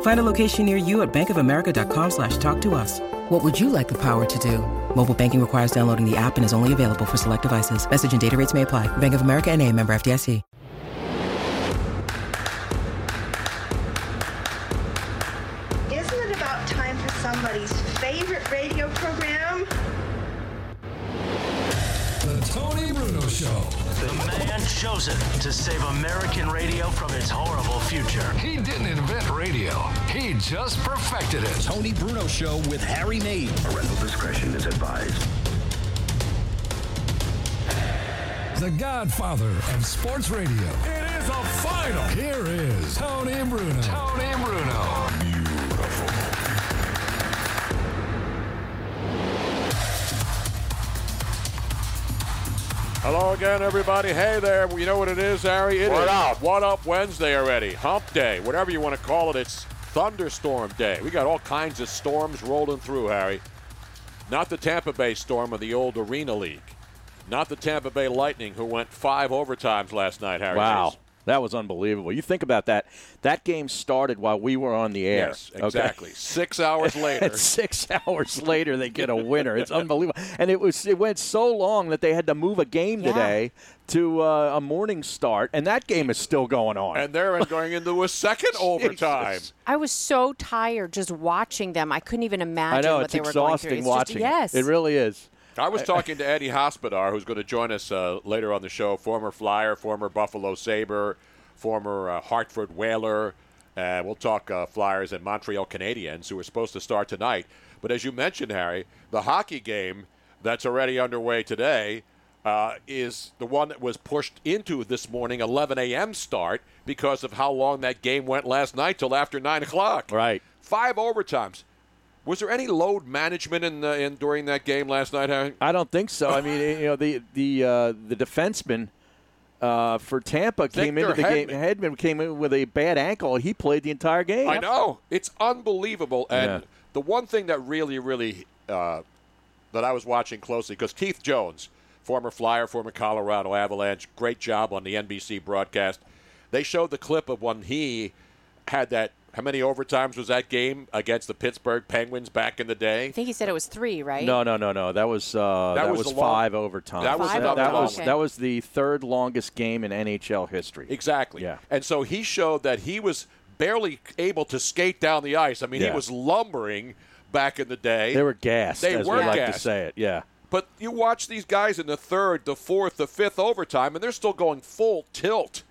Find a location near you at bankofamerica.com slash talk to us. What would you like the power to do? Mobile banking requires downloading the app and is only available for select devices. Message and data rates may apply. Bank of America and a member FDIC. Isn't it about time for somebody's favorite radio program? The Tony Bruno Show. The man chosen to save American radio from its horrible future. He didn't invent radio, he just perfected it. Tony Bruno Show with Harry Maid. Parental discretion is advised. The godfather of sports radio. It is a final. Here is Tony Bruno. Tony Bruno. Hello again, everybody. Hey there. You know what it is, Harry? It What is up? What up Wednesday already. Hump day, whatever you want to call it. It's thunderstorm day. We got all kinds of storms rolling through, Harry. Not the Tampa Bay storm of the old Arena League. Not the Tampa Bay Lightning, who went five overtimes last night, Harry. Wow. Chase. That was unbelievable. You think about that. That game started while we were on the air. Yes, okay? exactly. Six hours later. And six hours later, they get a winner. It's unbelievable. And it was it went so long that they had to move a game Yeah. today to uh, a morning start, and that game is still going on. and they're going into a second overtime. I was so tired just watching them. I couldn't even imagine I imagine know what it's they were going exhausting through. It's watching. Just, yes. it really is. I was talking to Eddie Hospodar, who's going to join us uh, later on the show. Former Flyer, former Buffalo Sabre, former uh, Hartford Whaler. Uh, we'll talk uh, Flyers and Montreal Canadiens, who are supposed to start tonight. But as you mentioned, Harry, the hockey game that's already underway today uh, is the one that was pushed into this morning 11 a.m. start because of how long that game went last night till after 9 o'clock. Right. Five overtimes. Was there any load management in, uh, in during that game last night, Harry? I don't think so. I mean, you know, the the uh, the defenseman uh, for Tampa came into Victor the game. Hedman came in with a bad ankle. He played the entire game. I know it's unbelievable, and Yeah. the one thing that really, really uh, that I was watching closely because Keith Jones, former Flyer, former Colorado Avalanche, great job on the NBC broadcast. They showed the clip of when he had that. How many overtimes was that game against the Pittsburgh Penguins back in the day? I think he said it was three, right? No, no, no, no. That was uh, That that, was was, the long- five overtime. That was Five that, another was okay. that was the third longest game in NHL history. Exactly. Yeah. And so he showed that he was barely able to skate down the ice. I mean, he was lumbering back in the day. They were gassed, They as were we like to say it. Yeah. But you watch these guys in the third, the fourth, the fifth overtime, and they're still going full tilt.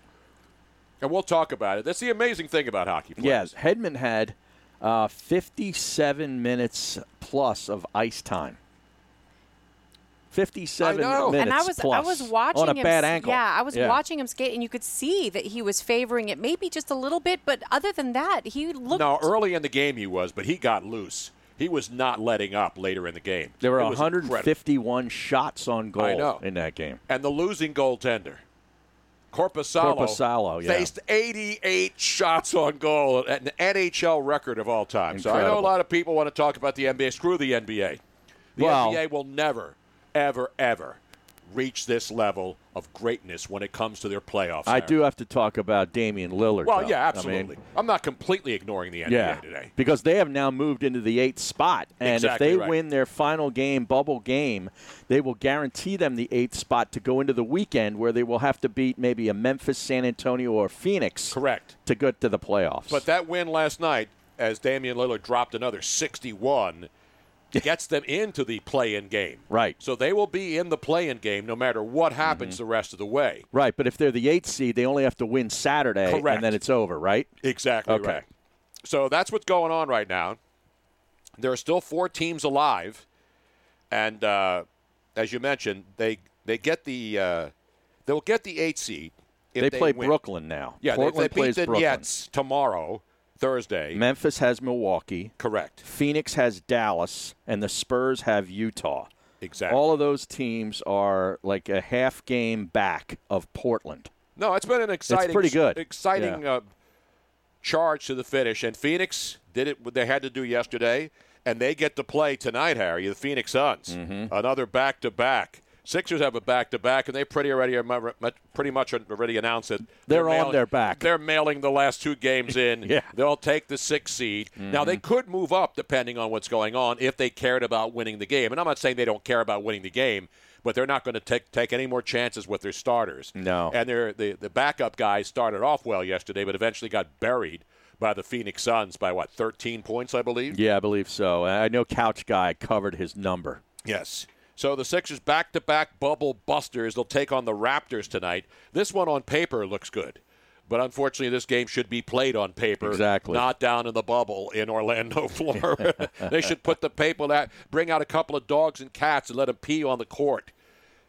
And we'll talk about it. That's the amazing thing about hockey Yes. Hedman had uh, 57 minutes plus of ice time. 57 I know. minutes and I was plus I was watching on a him. bad ankle. Yeah, I was Yeah. watching him skate, and you could see that he was favoring it, maybe just a little bit. But other than that, he looked. No, early in the game he was, but he got loose. He was not letting up later in the game. There were It was incredible. 151 shots on goal in that game. And the losing goaltender, Korpisalo, Korpisalo, yeah. faced 88 shots on goal, at an NHL record of all time. So I know a lot of people want to talk about the NBA. Screw the NBA. The Well- NBA will never, ever, ever reach this level of greatness when it comes to their playoffs. I Harry. do have to talk about Damian Lillard. Well, though. yeah, I absolutely. mean, I'm not completely ignoring the NBA yeah, today. because they have now moved into the eighth spot, and Exactly if they right. win their final game, bubble game, they will guarantee them the eighth spot to go into the weekend, where they will have to beat maybe a Memphis, San Antonio, or Phoenix. Correct. To get to the playoffs. But that win last night, as Damian Lillard dropped another 61, gets them into the play-in game. Right. So they will be in the play-in game no matter what happens Mm-hmm. the rest of the way. Right, but if they're the eighth seed, they only have to win Saturday, Correct. and then it's over, right? Exactly Okay. right. So that's what's going on right now. There are still four teams alive, and uh, as you mentioned, they they get the uh, they'll get the eight seed. If They they, play win. Brooklyn now. Yeah, they- Portland they, beat plays the Brooklyn. Nets tomorrow, Thursday. Memphis has Milwaukee. Correct. Phoenix has Dallas, and the Spurs have Utah. Exactly. All of those teams are like a half game back of Portland. No, it's been an exciting, pretty good. exciting uh, charge to the finish. And Phoenix did it what they had to do yesterday, and they get to play tonight, Harry. The Phoenix Suns, Mm-hmm. another back to back. Sixers have a back to back, and they pretty already pretty much already announced it. They're on their back. They're mailing the last two games in. Yeah. Mm-hmm. They'll take the sixth seed. Now they could move up depending on what's going on if they cared about winning the game. And I'm not saying they don't care about winning the game, but they're not going to take take any more chances with their starters. No. And they're, the the backup guys started off well yesterday, but eventually got buried by the Phoenix Suns by what 13 points, I believe. Yeah, I believe so. I know Couch Guy covered his number. Yes. So the Sixers back to back bubble busters. They'll take on the Raptors tonight. This one on paper looks good. But unfortunately, this game should be played on paper, Exactly. not down in the bubble in Orlando, Florida. they should put the paper that bring out a couple of dogs and cats and let them pee on the court.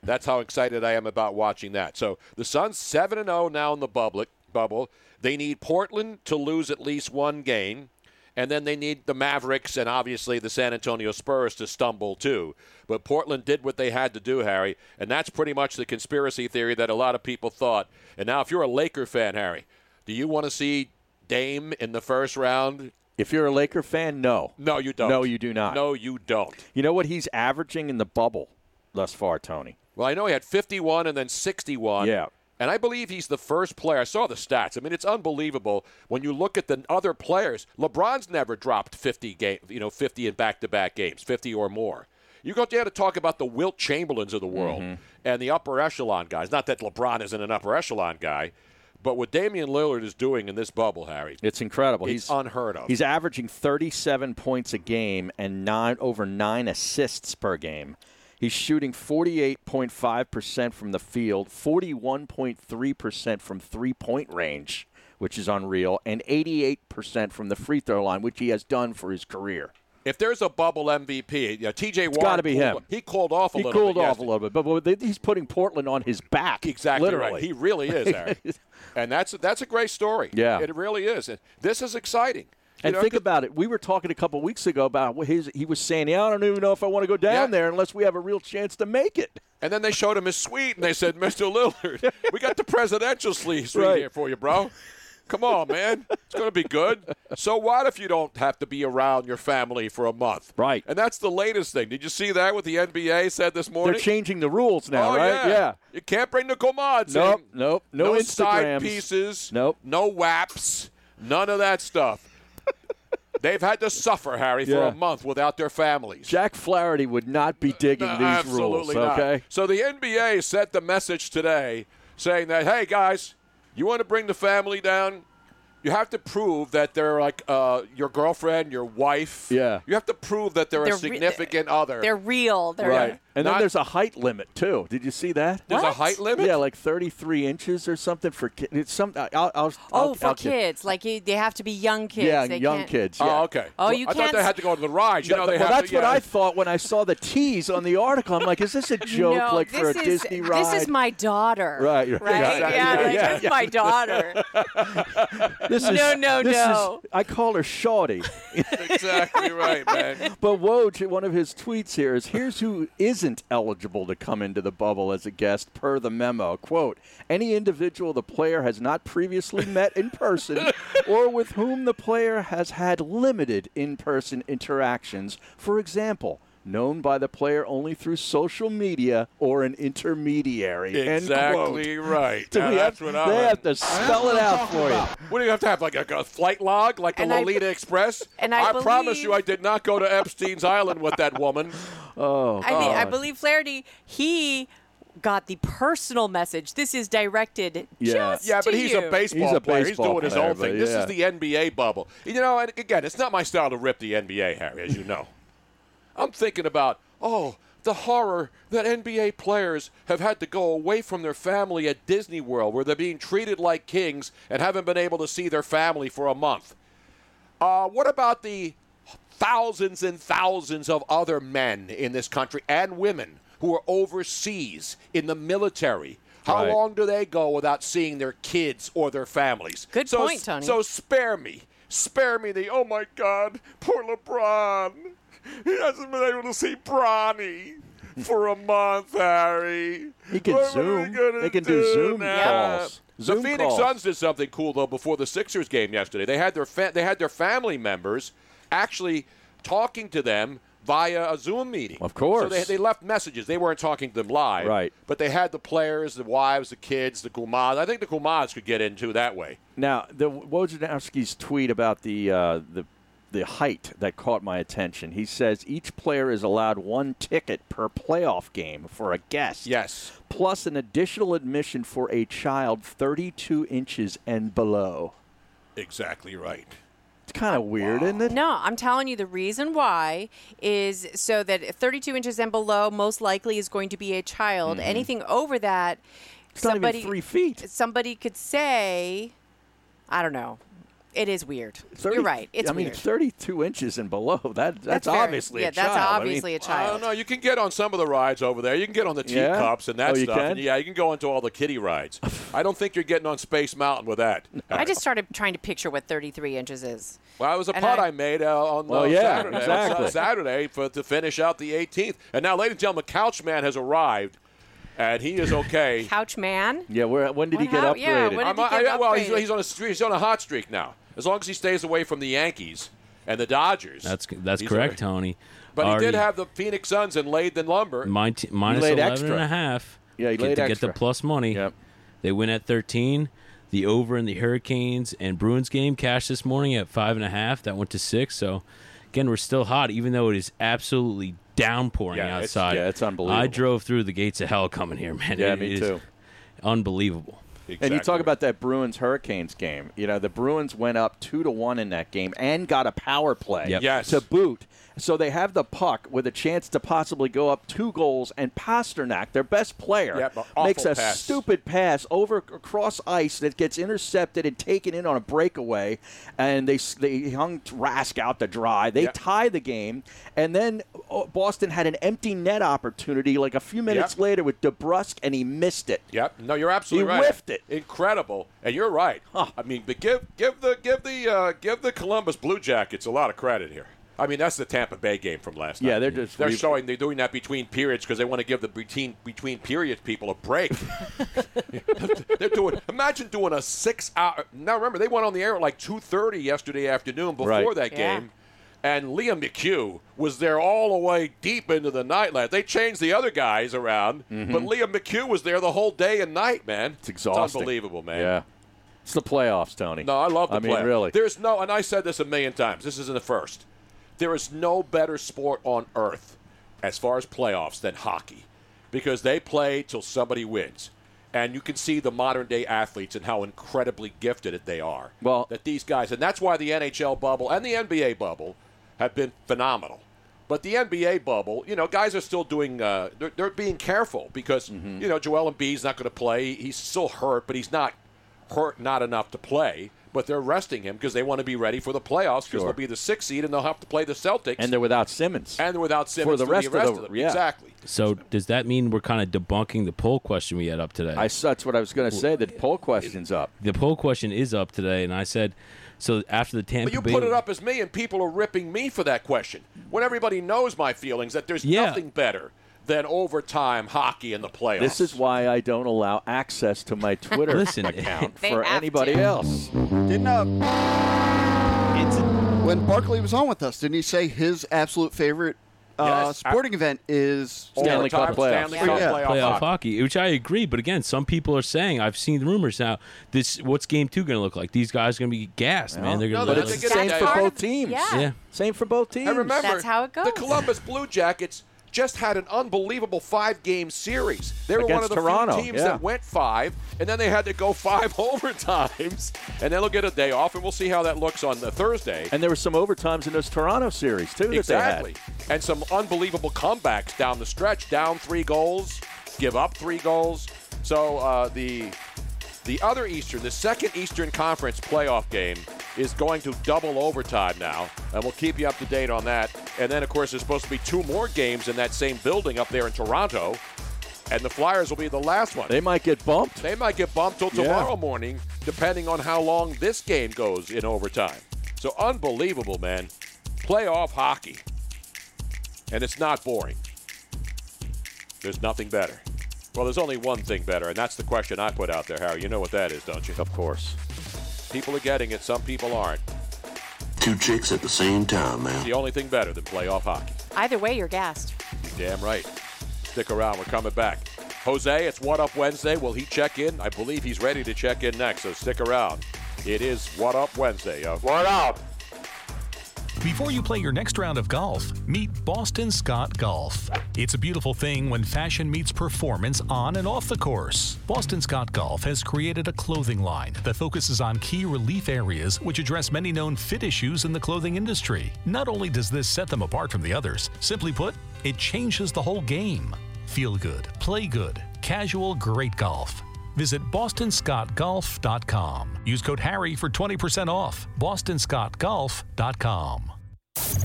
That's how excited I am about watching that. So the Suns seven and zero now in the bubble. Bubble. They need Portland to lose at least one game, and then they need the Mavericks and obviously the San Antonio Spurs to stumble too. But Portland did what they had to do, Harry, and that's pretty much the conspiracy theory that a lot of people thought. And now, if you're a Laker fan, Harry, do you want to see Dame in the first round? If you're a Laker fan, no. No, you don't. No, you do not. No, you don't. You know what he's averaging in the bubble thus far, Tony? Well, I know he had 51 and then 61. Yeah. And I believe he's the first player. I saw the stats. I mean, it's unbelievable when you look at the other players. LeBron's never dropped 50 game, you know, 50 in back-to-back games, 50 or more. You go there to talk about the Wilt Chamberlains of the world Mm-hmm. and the upper echelon guys. Not that LeBron isn't an upper echelon guy, but what Damian Lillard is doing in this bubble, Harry, It's incredible. it's he's unheard of. He's averaging 37 points a game and nine over nine assists per game. He's shooting 48.5% from the field, 41.3% from three point range, which is unreal, and 88% from the free throw line, which he has done for his career. if there's a bubble MVP, TJ Warren, gotta be him. He cooled off a little bit. he cooled bit off yesterday. a little bit, but, but he's putting Portland on his back. Exactly literally. right. He really is, and that's that's a great story. Yeah. it really is. This is exciting. You And know, think about it. We were talking a couple weeks ago about what his. He was saying, "Yeah, I don't even know if I want to go down Yeah. there unless we have a real chance to make it." And then they showed him his suite, and they said, "Mr. Lillard, we got the presidential suite Right. here for you, bro. Come on, man. It's going to be good. So what if you don't have to be around your family for a month? Right. And that's the latest thing. Did you see that? What the NBA said this morning? They're changing the rules now, oh, right? Yeah. You can't bring the comods Nope, in. nope. No, side Instagrams. pieces. Nope. No waps. None of that stuff. They've had to suffer, Harry, for Yeah. a month without their families. Jack Flaherty would not be digging No, these absolutely rules. not. Okay. So the NBA sent the message today saying that, hey, guys, you want to bring the family down? You have to prove that they're like uh, your girlfriend, your wife. Yeah. You have to prove that they're, They're a re- significant other. They're real. They're Right. And Not- then there's a height limit too. Did you see that? There's a height limit? Yeah, like 33 inches or something for kids. It's some. I'll. I'll Oh, I'll, for I'll- kids, like you, they have to be young kids. Yeah, They young can't- kids. Oh, yeah. Oh, okay. Oh, Well, you I thought can't they s- had to go to the rides. You know, they well, have that's to, what. I thought when I saw the tease on the article. I'm like, is this a joke, no, like for a this is, Disney ride? This is my daughter. Right, Right. right, Yeah. exactly. like, Yeah, This is yeah. my daughter. This is, No, no, this is- no. I call her Shorty. exactly right, man. But Woj, one of his tweets here is here's who isn't eligible to come into the bubble as a guest per the memo. Quote, any individual the player has not previously met in person or with whom the player has had limited in person interactions. For example, known by the player only through social media or an intermediary. End Exactly quote. right. Now, that's have, what I'm they have to spell it out for you. What do you have to have, like a, a flight log, like the And I- Lolita Express? and I promise you, I did not go to Epstein's Island with that woman. Oh, I mean, I believe Flaherty, he got the personal message. This is directed Yeah. just Yeah, but to he's you. a baseball He's a player. baseball he's doing his player, own thing. but This is the NBA bubble. You know, and again, it's not my style to rip the NBA, Harry, as you know. I'm thinking about, oh, the horror that NBA players have had to go away from their family at Disney World, where they're being treated like kings and haven't been able to see their family for a month. Uh, what about the thousands and thousands of other men in this country and women who are overseas in the military? How Right. long do they go without seeing their kids or their families? Good so, point, Tony. So spare me. Spare me the, oh my God, poor LeBron. He hasn't been able to see Bronny for a month, Harry. He can What Zoom. They can do Zoom now? calls. The Phoenix calls. Suns did something cool though before the Sixers game yesterday. They had their fa- they had their family members actually talking to them via a Zoom meeting. Of course. So they, they left messages. They weren't talking to them live. Right. But they had the players, the wives, the kids, the Kumas. I think the Kumas could get into that way. Now, the Wojnarowski's tweet about the uh, the the height that caught my attention. He says each player is allowed one ticket per playoff game for a guest. Yes. Plus an additional admission for a child 32 inches and below. Exactly right. It's kind of weird, isn't it? No, I'm telling you the reason why is so that 32 inches and below most likely is going to be a child. Mm-hmm. Anything over that. It's not even somebody three feet. somebody could say, I don't know. It is weird. 30 You're right. It's I mean, weird. 32 inches and below. That that's, very- obviously yeah, a child. that's I mean, obviously a I child. don't know. You can get on some of the rides over there. You can get on the Yeah? teacups and that Oh, you stuff. can? And yeah, you can go into all the kiddie rides. I don't think you're getting on Space Mountain with that. I just started trying to picture what 33 inches is. Well, it was a And putt I- I, made uh, on Well, uh, yeah, Saturday. exactly. Saturday for to finish out the 18th. And now, ladies and gentlemen, Couchman has arrived, and he is okay. Couch man. Yeah, where, when did What he get hap- upgraded? yeah, when- did he I- get well, he's, he's on a streak, he's on a hot streak now. As long as he stays away from the Yankees and the Dodgers. That's that's correct, all right. Tony. But he did Already- have the Phoenix Suns and laid the lumber. My t- minus laid 11 extra. and a half. Yeah, he get, laid to get the plus money. Yep. They win at 13. The over in the Hurricanes and Bruins game cashed this morning at five and a half. That went to six. So again, we're still hot, even though it is absolutely downpouring Yeah, it's- outside. yeah, it's unbelievable. I drove through the gates of hell coming here, man. Yeah, It me is too. Unbelievable. And you talk about that Bruins Hurricanes game. You know, the Bruins went up two to one in that game and got a power play Yep. Yes. to boot. So they have the puck with a chance to possibly go up two goals, and Pastrnak, their best player, Yep, makes a pass. stupid pass over across ice that gets intercepted and taken in on a breakaway, and they they hung Rask out to dry. They Yep. tie the game, and then oh, Boston had an empty net opportunity like a few minutes Yep. later with DeBrusk, and he missed it. Yep. No, you're absolutely He right. whiffed it. Incredible. And you're right. I mean, but give give the give the uh, give the Columbus Blue Jackets a lot of credit here. I mean, that's the Tampa Bay game from last night. Yeah, they're just they're re- showing they're doing that between periods because they want to give the between between periods people a break. they're doing. Imagine doing a six hour. Now remember, they went on the air at like two thirty yesterday afternoon before Right. that Yeah. game. And Liam McHugh was there all the way deep into the night last. They changed the other guys around, mm-hmm. but Liam McHugh was there the whole day and night, man. It's exhausting. unbelievable, man. Yeah. It's the playoffs, Tony. No, I love the I mean, really. There's no, and I said this a million times. This isn't the first. There is no better sport on earth as far as playoffs than hockey because they play till somebody wins. And you can see the modern day athletes and how incredibly gifted they are. Well- that these guys, and that's why the NHL bubble and the NBA bubble have been phenomenal. But the NBA bubble, you know, guys are still doing. Uh, they're, they're being careful because Mm-hmm. you know Joel Embiid's not going to play. He's still hurt, but he's not hurt not enough to play. But they're resting him because they want to be ready for the playoffs because Sure. they'll be the sixth seed and they'll have to play the Celtics. And they're without Simmons. and they're without Simmons the for rest the of rest the- of them. yeah. Exactly. So does that mean we're kind of debunking the poll question we had up today? I, that's what I was going to say. The poll question's up. the poll question is up today, and I said, so after the Tampa But you Bay, put it up as me, and people are ripping me for that question. When everybody knows my feelings that there's Yeah. nothing better than overtime hockey in the playoffs. This is why I don't allow access to my Twitter Listen, account for anybody to. else. Didn't uh, when Barkley was on with us, didn't he say his absolute favorite uh, Yes. sporting event is Stanley Cup playoffs. Stanley Cup Yeah. playoff, playoff hockey. hockey, which I agree. But again, some people are saying I've seen rumors now. This what's game two going to look like? These guys are going to be gassed, man. They're going to they're look gonna like get Same for both teams. Yeah. Yeah. Same for both teams. And remember, That's how it goes. the. Columbus Blue Jackets just had an unbelievable five-game series. They were one of the Toronto, few teams yeah. that went five, and then they had to go five overtimes, and then they'll get a day off, and we'll see how that looks on the Thursday. And there were some overtimes in those Toronto series too exactly, and some unbelievable comebacks down the stretch, down three goals, give up three goals. So uh, the the other Eastern, the second Eastern Conference playoff game is going to double overtime now, and we'll keep you up to date on that. And then, of course, there's supposed to be two more games in that same building up there in Toronto, and the Flyers will be the last one. they might get bumped. They might get bumped till Yeah. tomorrow morning, depending on how long this game goes in overtime. So unbelievable, man. Playoff hockey. And it's not boring. There's nothing better. Well, there's only one thing better, and that's the question I put out there, Harry. You know what that is, don't you? Of course. People are getting it, some people aren't. Two chicks at the same time, It's man. the only thing better than playoff hockey. Either way, you're gassed. You're damn right. Stick around. We're coming back. Jose, it's What Up Wednesday. Will he check in? I believe he's ready to check in next, so stick around. It is What Up Wednesday. What up? Before you play your next round of golf, meet Boston Scott Golf. It's a beautiful thing when fashion meets performance on and off the course. Boston Scott Golf has created a clothing line that focuses on key relief areas which address many known fit issues in the clothing industry. Not only does this set them apart from the others, simply put, it changes the whole game. Feel good, play good, casual, great golf. Visit bostonscottgolf.com. Use code HARRY for 20% off. bostonscottgolf.com.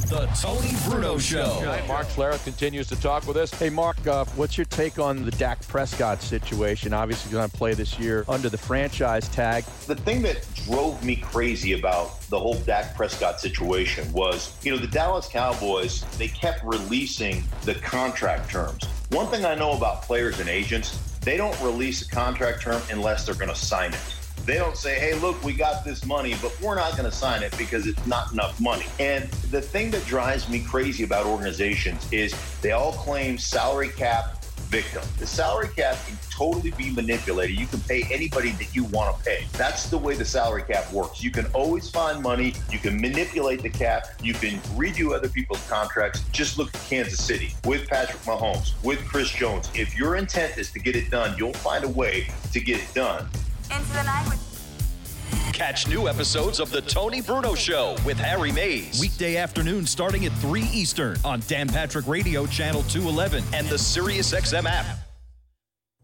The Tony Bruno Show. Mark Schlereth continues to talk with us. Hey, Mark, uh, what's your take on the Dak Prescott situation? Obviously, going to play this year under the franchise tag. The thing that drove me crazy about the whole Dak Prescott situation was, you know, the Dallas Cowboys, they kept releasing the contract terms. One thing I know about players and agents, they don't release a contract term unless they're going to sign it. They don't say, hey, look, we got this money, but we're not going to sign it because it's not enough money. And the thing that drives me crazy about organizations is they all claim salary cap victim. The salary cap can totally be manipulated. You can pay anybody that you want to pay. That's the way the salary cap works. You can always find money. You can manipulate the cap. You can redo other people's contracts. Just look at Kansas City with Patrick Mahomes, with Chris Jones. If your intent is to get it done, you'll find a way to get it done. Into the night with Catch new episodes of The Tony Bruno Show with Harry Mayes. Weekday afternoon starting at 3 Eastern on Dan Patrick Radio Channel 211 and the SiriusXM app.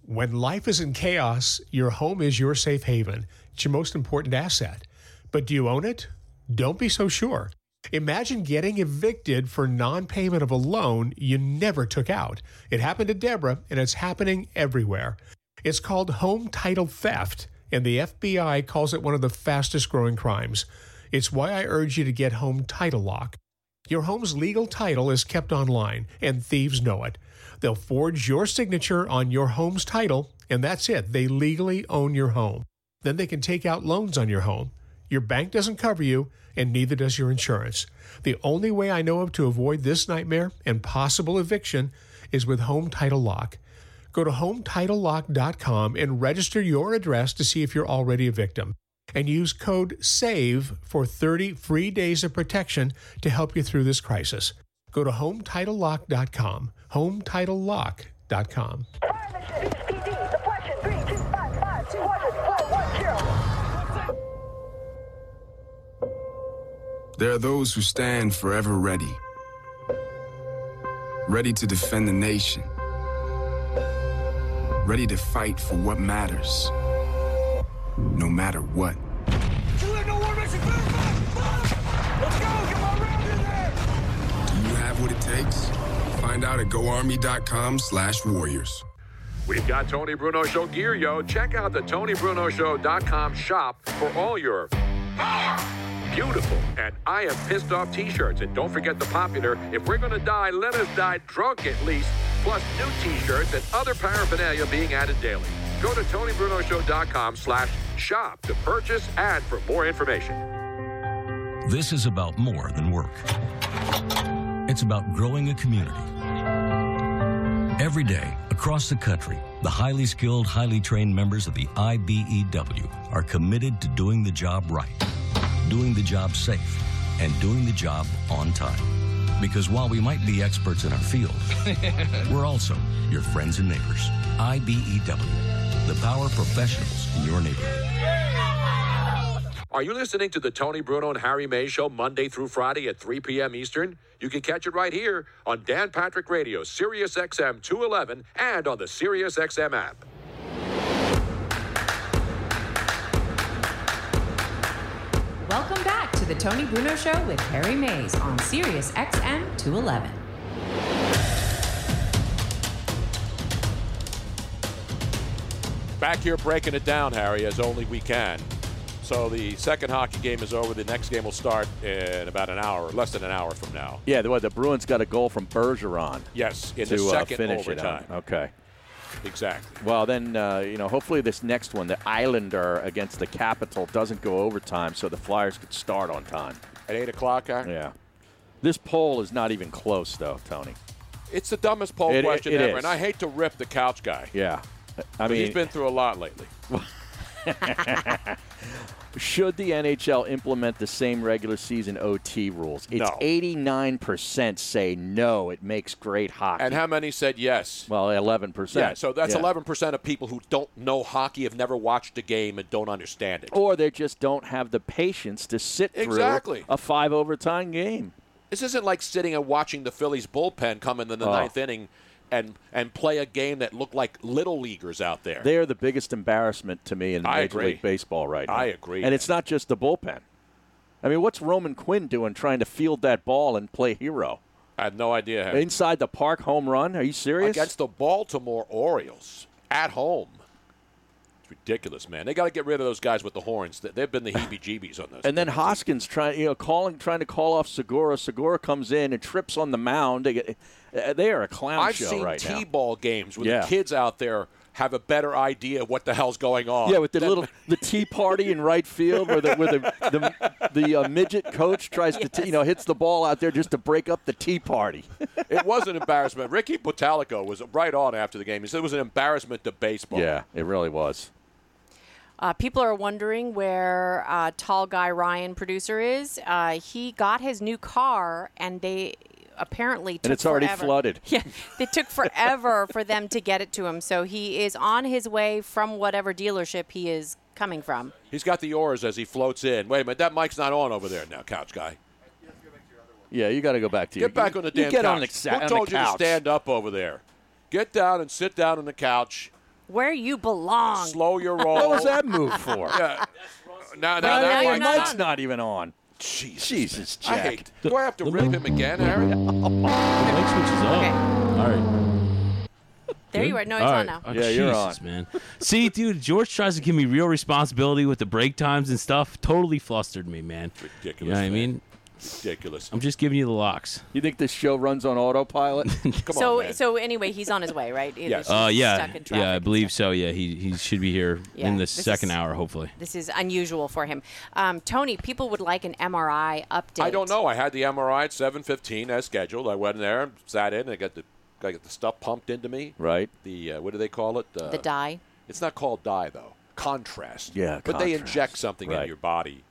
When life is in chaos, your home is your safe haven. It's your most important asset. But do you own it? Don't be so sure. Imagine getting evicted for non payment of a loan you never took out. It happened to Deborah, and it's happening everywhere. It's called home title theft, and the FBI calls it one of the fastest growing crimes. It's why I urge you to get Home Title Lock. Your home's legal title is kept online, and thieves know it. They'll forge your signature on your home's title, and that's it. They legally own your home. Then they can take out loans on your home. Your bank doesn't cover you, and neither does your insurance. The only way I know of to avoid this nightmare and possible eviction is with Home Title Lock. Go to HometitleLock.com and register your address to see if you're already a victim. And use code SAVE for 30 free days of protection to help you through this crisis. Go to HometitleLock.com. HometitleLock.com. There are those who stand forever ready, ready to defend the nation, ready to fight for what matters, no matter what. Do you have what it takes? Find out at goarmy.com slash warriors. We've got Tony Bruno Show gear, yo. Check out the TonyBrunoShow.com shop for all your beautiful and I am pissed off t-shirts. And don't forget the popular If We're Gonna Die, Let Us Die Drunk at least, plus new t-shirts and other paraphernalia being added daily. Go to TonyBrunoShow.com slash shop to purchase and for more information. This is about more than work. It's about growing a community. Every day, across the country, the highly skilled, highly trained members of the IBEW are committed to doing the job right, doing the job safe, and doing the job on time. Because while we might be experts in our field, we're also your friends and neighbors. IBEW, the power professionals in your neighborhood. Are you listening to the Tony Bruno and Harry May show Monday through Friday at 3 p.m. Eastern? You can catch it right here on Dan Patrick Radio, Sirius XM 211, and on the Sirius XM app. Welcome back to the Tony Bruno Show with Harry Mayes on Sirius XM 211. Back here breaking it down, Harry, as only we can. So the second hockey game is over. The next game will start in about an hour, less than an hour from now. Yeah, the, what, the Bruins got a goal from Bergeron. Yes, in to the uh, second finish overtime. it on. Okay. Exactly. Well, then, uh, you know, hopefully this next one, the Islander against the Capital, doesn't go overtime so the Flyers could start on time. At 8 o'clock, huh? Yeah. This poll is not even close, though, Tony. It's the dumbest poll It- question it ever, is. and I hate to rip the couch guy. Yeah. I mean, he's been through a lot lately. Should the NHL implement the same regular season OT rules? It's No. 89% say no, it makes great hockey. And how many said yes? Well, 11%. Yeah, so that's Yeah. 11% of people who don't know hockey, have never watched a game, and don't understand it. Or they just don't have the patience to sit through Exactly. a five overtime game. This isn't like sitting and watching the Phillies bullpen come in the Oh. ninth inning and and play a game that looked like little leaguers out there. They are the biggest embarrassment to me in I Major agree. League Baseball right now. I agree. And it's not just the bullpen. I mean, what's Roman Quinn doing trying to field that ball and play hero? I had no idea. How Inside the park home run? Are you serious? Against the Baltimore Orioles at home. It's ridiculous, man. They got to get rid of those guys with the horns. They- They've been the heebie-jeebies on those. And then Hoskins trying, you know, calling, trying to call off Segura. Segura comes in and trips on the mound. They, get, uh, they are a clown I've show seen right now. T-ball games where Yeah. the kids out there have a better idea of what the hell's going on. Yeah, with the than- little the tea party in right field, where the where the the, the uh, midget coach tries to t- you know hits the ball out there just to break up the tea party. it was an embarrassment. Ricky Bottalico was right on after the game. He said it was an embarrassment to baseball. Yeah, it really was. Uh, people are wondering where uh, tall guy Ryan producer is. Uh, he got his new car, and they apparently took And it's already forever. flooded. Yeah, it took forever for them to get it to him. So he is on his way from whatever dealership he is coming from. He's got the oars as he floats in. Wait a minute, that mic's not on over there now, couch guy. Yeah, you got to go back to your Get back on the you damn get couch. on the, sa- Who on the told you to stand up over there? Get down and sit down on the couch. Where you belong. Slow your roll. What was that move for? Yeah. Now, now, Now, that now your mic's mic's on. not even on. Jesus, Jesus, I Jack. hate. Do I have to rip him again, Harry? The mic switches on. All right. There you are. No, it's All on right. now. Oh, Yeah, you're Jesus, man. See, dude, George tries to give me real responsibility with the break times and stuff. Totally flustered me, man. Ridiculous. You know what I mean? Ridiculous. I'm just giving you the locks. You think this show runs on autopilot? Come so on, man. so anyway, he's on his way, right? Yes. He's Uh, yeah, stuck in yeah, I and believe so. Yeah, he he should be here Yeah, in the this second is- hour, hopefully. This is unusual for him. Um, Tony, people would like an MRI update. I don't know. I had the MRI at 7:15 as scheduled. I went in there, sat in, and I got the I got the stuff pumped into me. right. The uh, what do they call it? Uh, The dye. It's not called dye though. Contrast. Yeah, But they contrast. inject something Right. in your body,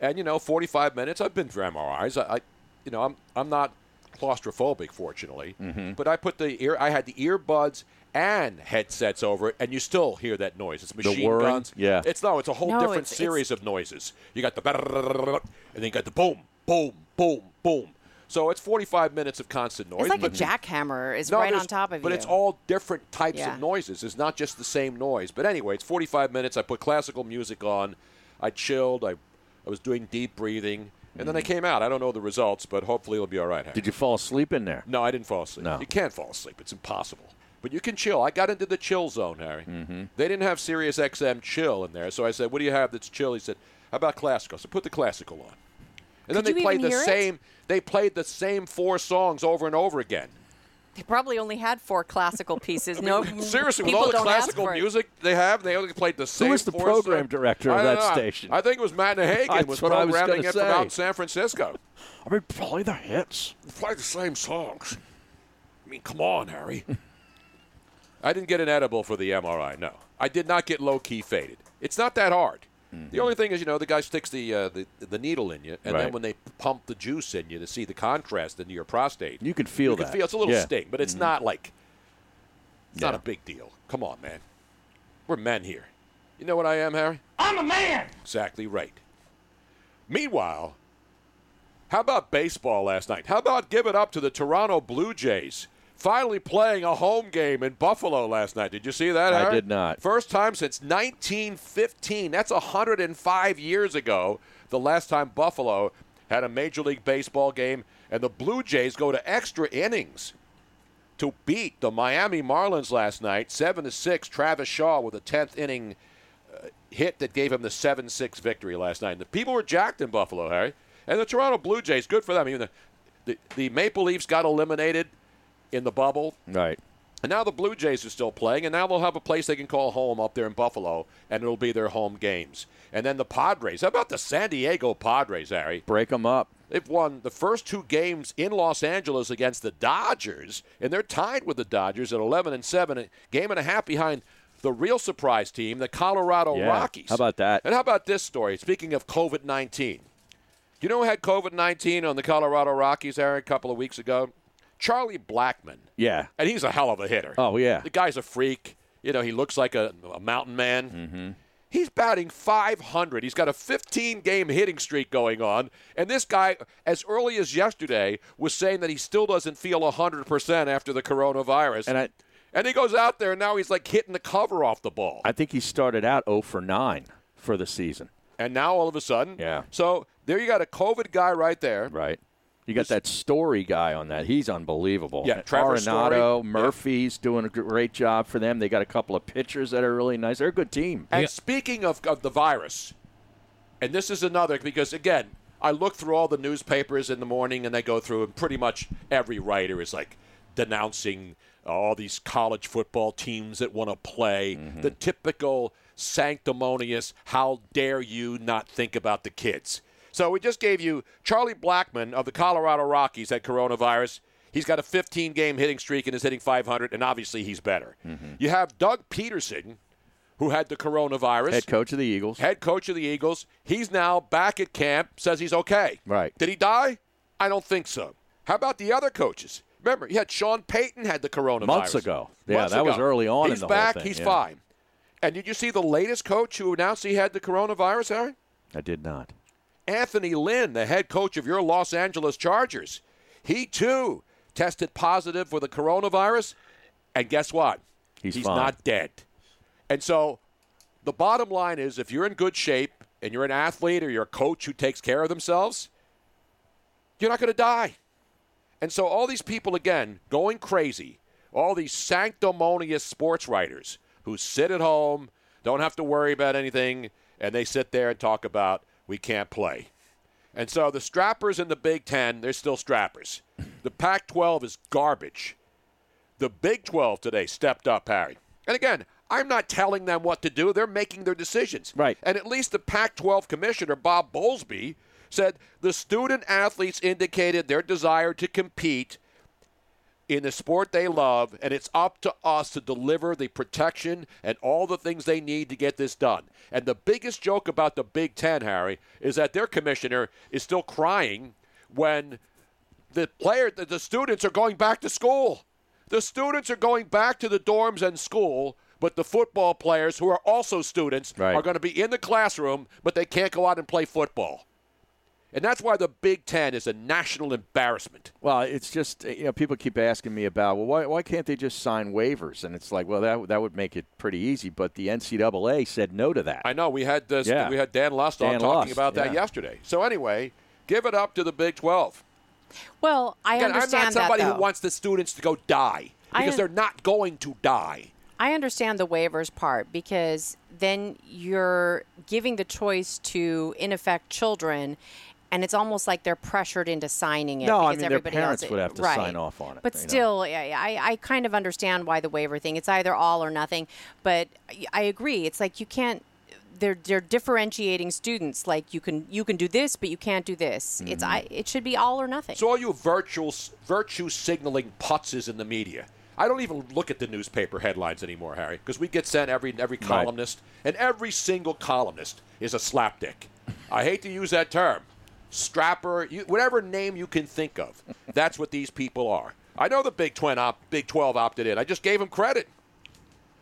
and you know, 45 minutes. I've been through MRIs. I, I you know, I'm I'm not claustrophobic, fortunately. Mm-hmm. But I put the ear. I had the earbuds and headsets over it, and you still hear that noise. It's machine whirring? guns. Yeah. It's no. It's a whole No, different it's- series of noises. You got the and then you got the boom, boom, boom, boom. So it's 45 minutes of constant noise. It's like a jackhammer is no, right on top of but you. But it's all different types Yeah. of noises. It's not just the same noise. But anyway, it's 45 minutes. I put classical music on. I chilled. I, I was doing deep breathing. And then I came out. I don't know the results, but hopefully it'll be all right. Harry. Did you fall asleep in there? No, I didn't fall asleep. No. You can't fall asleep. It's impossible. But you can chill. I got into the chill zone, Harry. Mm-hmm. They didn't have Sirius XM chill in there. So I said, What do you have that's chill? He said, How about classical? So put the classical on. And Could then they played the hear it? same they played the same four songs over and over again. They probably only had four classical pieces. No, Seriously, with all the classical music they have, they only played the same. Who was the program songs. director of that know. station? I think it was Matt Nahagan That's was what I was programming it from say. out San Francisco. I mean, play the hits. Play the same songs. I mean, come on, Harry. I didn't get an edible for the MRI. No, I did not get low key faded. It's not that hard. The only thing is, you know, the guy sticks the, uh, the the needle in you, and then when they pump the juice in you to see the contrast into your prostate, You can feel you can that. feel it's a little Yeah. sting, but it's Mhm. not like it's not a big deal. Come on, man. We're men here. You know what I am, Harry? I'm a man. Exactly right. Meanwhile, how about baseball last night? How about give it up to the Toronto Blue Jays? Finally playing a home game in Buffalo last night. Did you see that? Harry? I did not. First time since 1915. That's 105 years ago. The last time Buffalo had a Major League Baseball game, and the Blue Jays go to extra innings to beat the Miami Marlins last night, seven to six. Travis Shaw with a tenth inning uh, hit that gave him the seven six victory last night. And the people were jacked in Buffalo, Harry, and the Toronto Blue Jays. Good for them. Even the the, the Maple Leafs got eliminated in the bubble. Right. And now the Blue Jays are still playing, and now they'll have a place they can call home up there in Buffalo, and it'll be their home games. And then the Padres. How about the San Diego Padres, Harry? Break them up. They've won the first two games in Los Angeles against the Dodgers, and they're tied with the Dodgers at 11 and 7, a game and a half behind the real surprise team, the Colorado Yeah. Rockies. How about that? And how about this story? Speaking of COVID 19, you know who had COVID 19 on the Colorado Rockies, Harry, a couple of weeks ago? Charlie Blackmon. Yeah. And he's a hell of a hitter. Oh, yeah. The guy's a freak. You know, he looks like a, a mountain man. Mm-hmm. He's batting 500. He's got a 15 game hitting streak going on. And this guy, as early as yesterday, was saying that he still doesn't feel 100% after the coronavirus. And I- and he goes out there, and now he's like hitting the cover off the ball. I think he started out 0 for 9 for the season. And now all of a sudden. Yeah. So there you got a COVID guy right there. Right. You got that Story guy on that. He's unbelievable. Yeah, Trevor Story. Arenado, Yeah. Murphy's doing a great job for them. They got a couple of pitchers that are really nice. They're a good team. And speaking of, of the virus, and this is another because again, I look through all the newspapers in the morning and they go through, and pretty much every writer is like denouncing all these college football teams that want to play. Mm-hmm. The typical sanctimonious, how dare you not think about the kids. So we just gave you Charlie Blackmon of the Colorado Rockies had coronavirus. He's got a 15 game hitting streak and is hitting 500, and obviously he's better. Mm-hmm. You have Doug Pederson, who had the coronavirus. Head coach of the Eagles. Head coach of the Eagles. He's now back at camp, says he's okay. Right. Did he die? I don't think so. How about the other coaches? Remember, you had Sean Payton had the coronavirus. Months ago. Yeah, Months that was early on in He's back. thing, He's yeah. fine. And did you see the latest coach who announced he had the coronavirus, Aaron? I did not. Anthony Lynn, the head coach of your Los Angeles Chargers. He, too, tested positive for the coronavirus. And guess what? He's He's not dead. And so the bottom line is if you're in good shape and you're an athlete or you're a coach who takes care of themselves, you're not going to die. And so all these people, again, going crazy, all these sanctimonious sports writers who sit at home, don't have to worry about anything, and they sit there and talk about we can't play. And so the strappers in the Big Ten, they're still strappers. The Pac 12 is garbage. The Big 12 today stepped up, Harry. And again, I'm not telling them what to do. They're making their decisions. Right. And at least the Pac 12 commissioner, Bob Bowlesby, said the student athletes indicated their desire to compete in the sport they love, and it's up to us to deliver the protection and all the things they need to get this done. And the biggest joke about the Big Ten, Harry, is that their commissioner is still crying when the player, the, students are going back to school. The students are going back to the dorms and school, but the football players, who are also students, Right. are going to be in the classroom, but they can't go out and play football. And that's why the Big Ten is a national embarrassment. Well, it's just you know people keep asking me about well why why can't they just sign waivers and it's like well that that would make it pretty easy but the NCAA said no to that. I know we had this, Yeah. we had Dan Lust on Dan talking Lust, about that yeah. yesterday. So anyway, give it up to the Big Twelve. Well, I Again, I'm understand not somebody that, who wants the students to go die because un- they're not going to die. I understand the waivers part because then you're giving the choice to, in effect, children. And it's almost like they're pressured into signing it. No, I because mean, their everybody parents else would have to right. sign off on it, But you know. still, yeah, yeah, I, I kind of understand why the waiver thing. It's either all or nothing. But I- I agree. It's like you can't. They're they're differentiating students. Like you can you can do this, but you can't do this. It's Mhm. I. It should be all or nothing. So all you virtual virtue signaling putzes in the media. I don't even look at the newspaper headlines anymore, Harry, because we get sent every every Right. columnist, and every single columnist is a slapdick. I hate to use that term, strapper, you, whatever name you can think of. That's what these people are. I know the Big Twin op, Big Twelve opted in. I just gave them credit,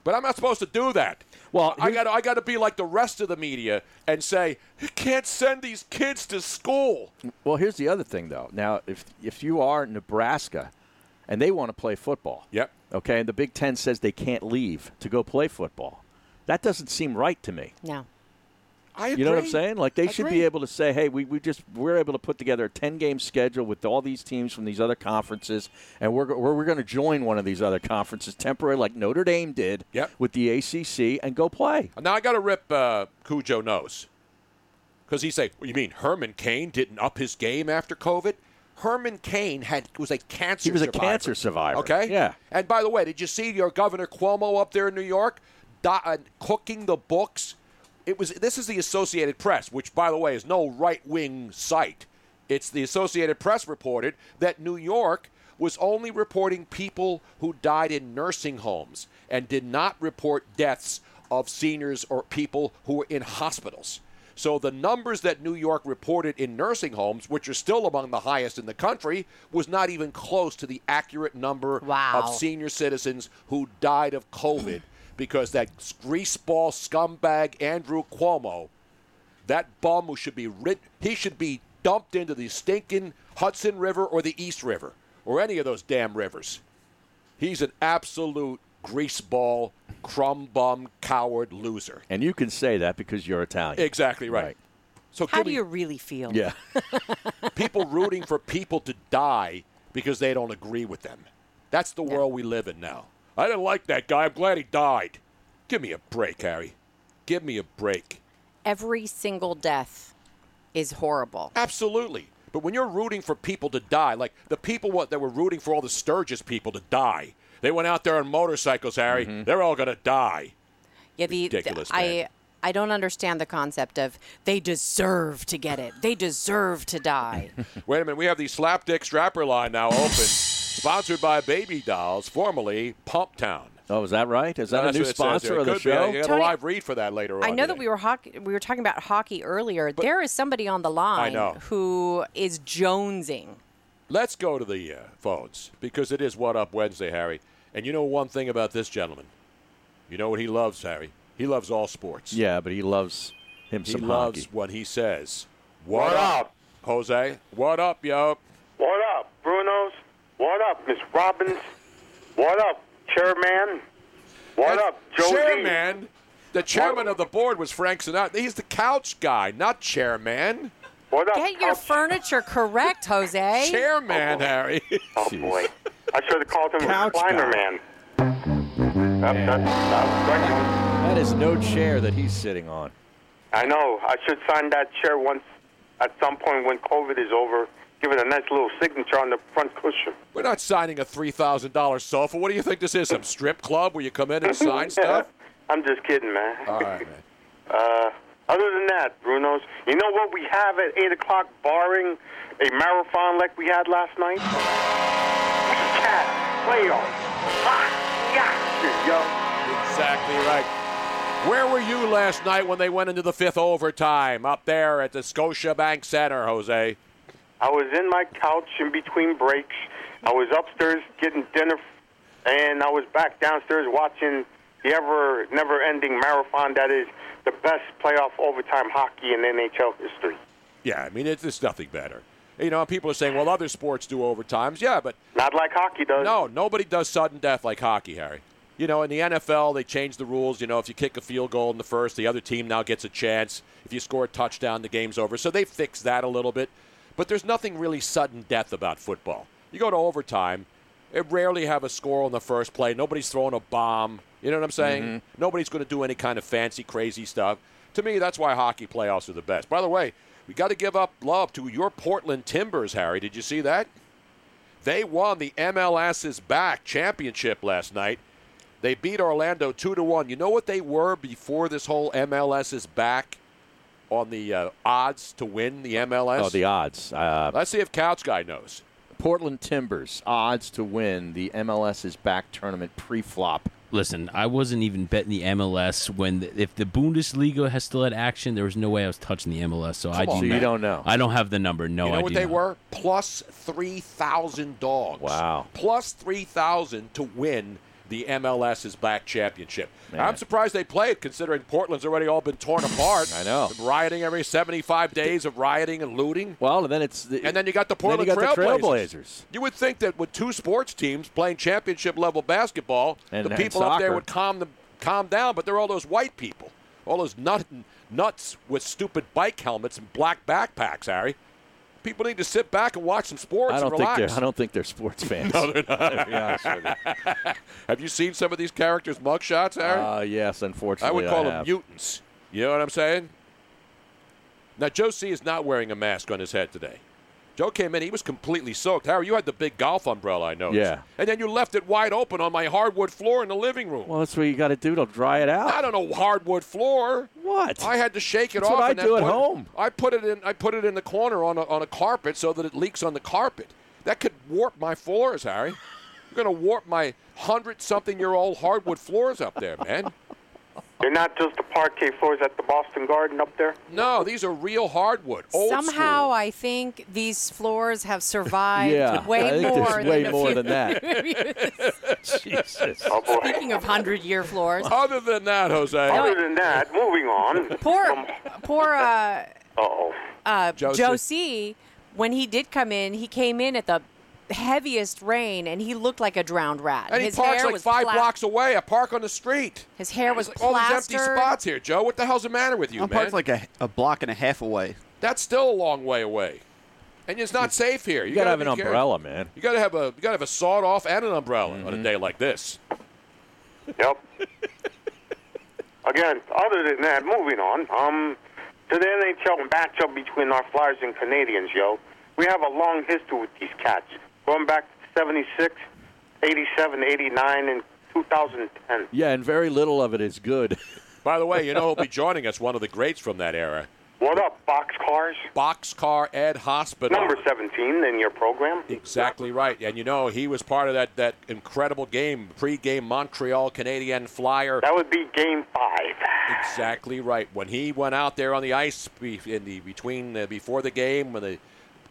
but I'm not supposed to do that. Well, I got I got to be like the rest of the media and say you can't send these kids to school. Well, here's the other thing, though. Now, if if you are Nebraska, and they want to play football, yep. Okay, and the Big Ten says they can't leave to go play football. That doesn't seem right to me. No. I You know what I'm saying? Like they I should agree. be able to say, "Hey, we, we just we're able to put together a 10 game schedule with all these teams from these other conferences, and we're we're, we're going to join one of these other conferences temporarily, like Notre Dame did Yep. with the ACC, and go play." Now I got to rip uh, Cujo nose because he say, "What you mean Herman Cain didn't up his game after COVID?" Herman Cain had was a cancer. He was a survivor. cancer survivor. Okay. Yeah. And by the way, did you see your Governor Cuomo up there in New York, di- uh, cooking the books? It was. This is the Associated Press, which, by the way, is no right wing site. It's the Associated Press reported that New York was only reporting people who died in nursing homes and did not report deaths of seniors or people who were in hospitals. So the numbers that New York reported in nursing homes, which are still among the highest in the country, was not even close to the accurate number Wow. of senior citizens who died of COVID because that greaseball scumbag Andrew Cuomo, that bum who should be rid- he should be dumped into the stinking Hudson River or the East River or any of those damn rivers. He's an absolute greaseball, crumb bum, coward loser. And you can say that because you're Italian. Exactly right. So How do me- you really feel? Yeah. people rooting for people to die because they don't agree with them. That's the world we live in now. I didn't like that guy. I'm glad he died. Give me a break, Harry. Give me a break. Every single death is horrible. Absolutely. But when you're rooting for people to die, like the people what that were rooting for all the Sturgis people to die, they went out there on motorcycles, Harry. Mm-hmm. They're all going to die. Yeah, the, the- Ridiculous, I man. I don't understand the concept of they deserve to get it. They deserve to die. Wait a minute. We have the Slapdick Strapper line now open, sponsored by Baby Dolls, formerly Pump Town. Oh, is that right? Is that That's a new what it says sponsor of the Could be. show? You got Tony, a live read for that later on. I know that we were hockey, we were talking about hockey earlier. there is somebody on the line know. who is jonesing. Let's go to the uh, phones because it is What Up Wednesday, Harry. And you know one thing about this gentleman. You know what he loves, Harry? He loves all sports. Yeah, but he loves him He some loves hockey. what he says. What, What up, Jose? What up, yo? What up, Bruno's? What up, Miss Robbins? What up, Chairman? What up, Josie? Chairman. The chairman of the board was Frank Sinatra. He's the couch guy, not chairman. What up, Get your furniture correct, Jose. Chairman, oh, Harry. Oh boy, I should have called him Couch Recliner guy. Man. That, that, that was right. That is no chair that he's sitting on. I know. I should sign that chair once at some point when COVID is over. Give it a nice little signature on the front cushion. We're not signing a three thousand dollars sofa. What do you think this is? Some strip club where you come in and sign stuff? I'm just kidding, man. All right, man. Uh, other than that, Bruno's, you know what we have at 8 o'clock, barring a marathon like we had last night? Cat playoffs. Hot gotcha, yo. Exactly right. Where were you last night when they went into the fifth overtime up there at the Scotiabank Center, Jose? I was in my couch in between breaks. I was upstairs getting dinner, and I was back downstairs watching the ever never-ending marathon that is the best playoff overtime hockey in NHL history. Yeah, I mean, it's, it's nothing better. You know, people are saying, well, other sports do overtimes. Yeah, but. Not like hockey does. No, nobody does sudden death like hockey, Harry. You know, in the NFL, they changed the rules. You know, if you kick a field goal in the first, the other team now gets a chance. If you score a touchdown, the game's over. So they fixed that a little bit. But there's nothing really sudden death about football. You go to overtime, it rarely have a score on the first play. Nobody's throwing a bomb. You know what I'm saying? Mm-hmm. Nobody's going to do any kind of fancy, crazy stuff. To me, that's why hockey playoffs are the best. By the way, we got to give up love to your Portland Timbers, Harry. Did you see that? They won the MLS's back championship last night. They beat Orlando two to one. You know what they were before this whole MLS is back on the uh, odds to win the MLS? Oh, the odds. Uh, Let's see if Couch Guy knows. Portland Timbers odds to win the MLS's back tournament pre-flop. Listen, I wasn't even betting the MLS when the, if the Bundesliga has still had action, there was no way I was touching the MLS. So I Come on, do man. not- You don't know. I don't have the number. No, you know I what they not. were? Plus 3,000 dogs. Wow. Plus 3,000 to win the MLS's back championship. Man. I'm surprised they played considering Portland's already all been torn apart. I know. Rioting every 75 days of rioting and looting. Well, and then it's the, And then you got the then you Portland got the Trailblazers. Trailblazers. You would think that with two sports teams playing championship level basketball, And- the people up there would calm them calm down, but they're all those white people. All those nut, nuts with stupid bike helmets and black backpacks, Harry. People need to sit back and watch some sports I don't and think relax. they're. I don't think they're sports fans. No, they're not. to be with you. Have you seen some of these characters' mugshots, Harry? Uh, yes, unfortunately, I would call them have. mutants. You know what I'm saying? Now, Joe C is not wearing a mask on his head today. Joe came in, he was completely soaked. Harry, you had the big golf umbrella, I noticed. Yeah. And then you left it wide open on my hardwood floor in the living room. Well, that's what you got to do to dry it out. I don't know hardwood floor. What? I had to shake it That's off. what I do at home. I put it in. I put it in the corner on a, on a carpet so that it leaks on the carpet. That could warp my floors, Harry. You're going to warp my hundred-something-year-old hardwood floors up there, man. They're not just the parquet floors at the Boston Garden up there. No, these are real hardwood. Old Somehow, I think these floors have survived Yeah, way I think more there's than way more than that. Jesus. Oh boy. Speaking of hundred-year floors, Other than that, Jose. Other than that, moving on. poor, poor uh, Uh-oh. uh, Joe Joe C. C. When he did come in, he came in at the heaviest rain, and he looked like a drowned rat. And he his parks hair like was five pla- blocks away. I park on the street. His hair was All these empty spots here, Joe. What the hell's the matter with you, I'm man? parked like a, a block and a half away. That's still a long way away, and it's not safe here. You gotta have be an careful. umbrella, man. You gotta have a you gotta have a sawed off and an umbrella on Mm-hmm. a day like this. Yep. Again, other than that, moving on. Um, to the NHL matchup between our Flyers and Canadiens, yo. We have a long history with these cats, going back to 76, 87, 89, and 2010. Yeah, and very little of it is good. By the way, you know who'll be joining us? One of the greats from that era. What up, Boxcars? Boxcar Ed Hospodar. Number 17 in your program. Exactly right. And you know, he was part of that, that incredible game, pre-game Montreal Canadian Flyer. That would be game five. Exactly right. When he went out there on the ice in the between uh, before the game, when the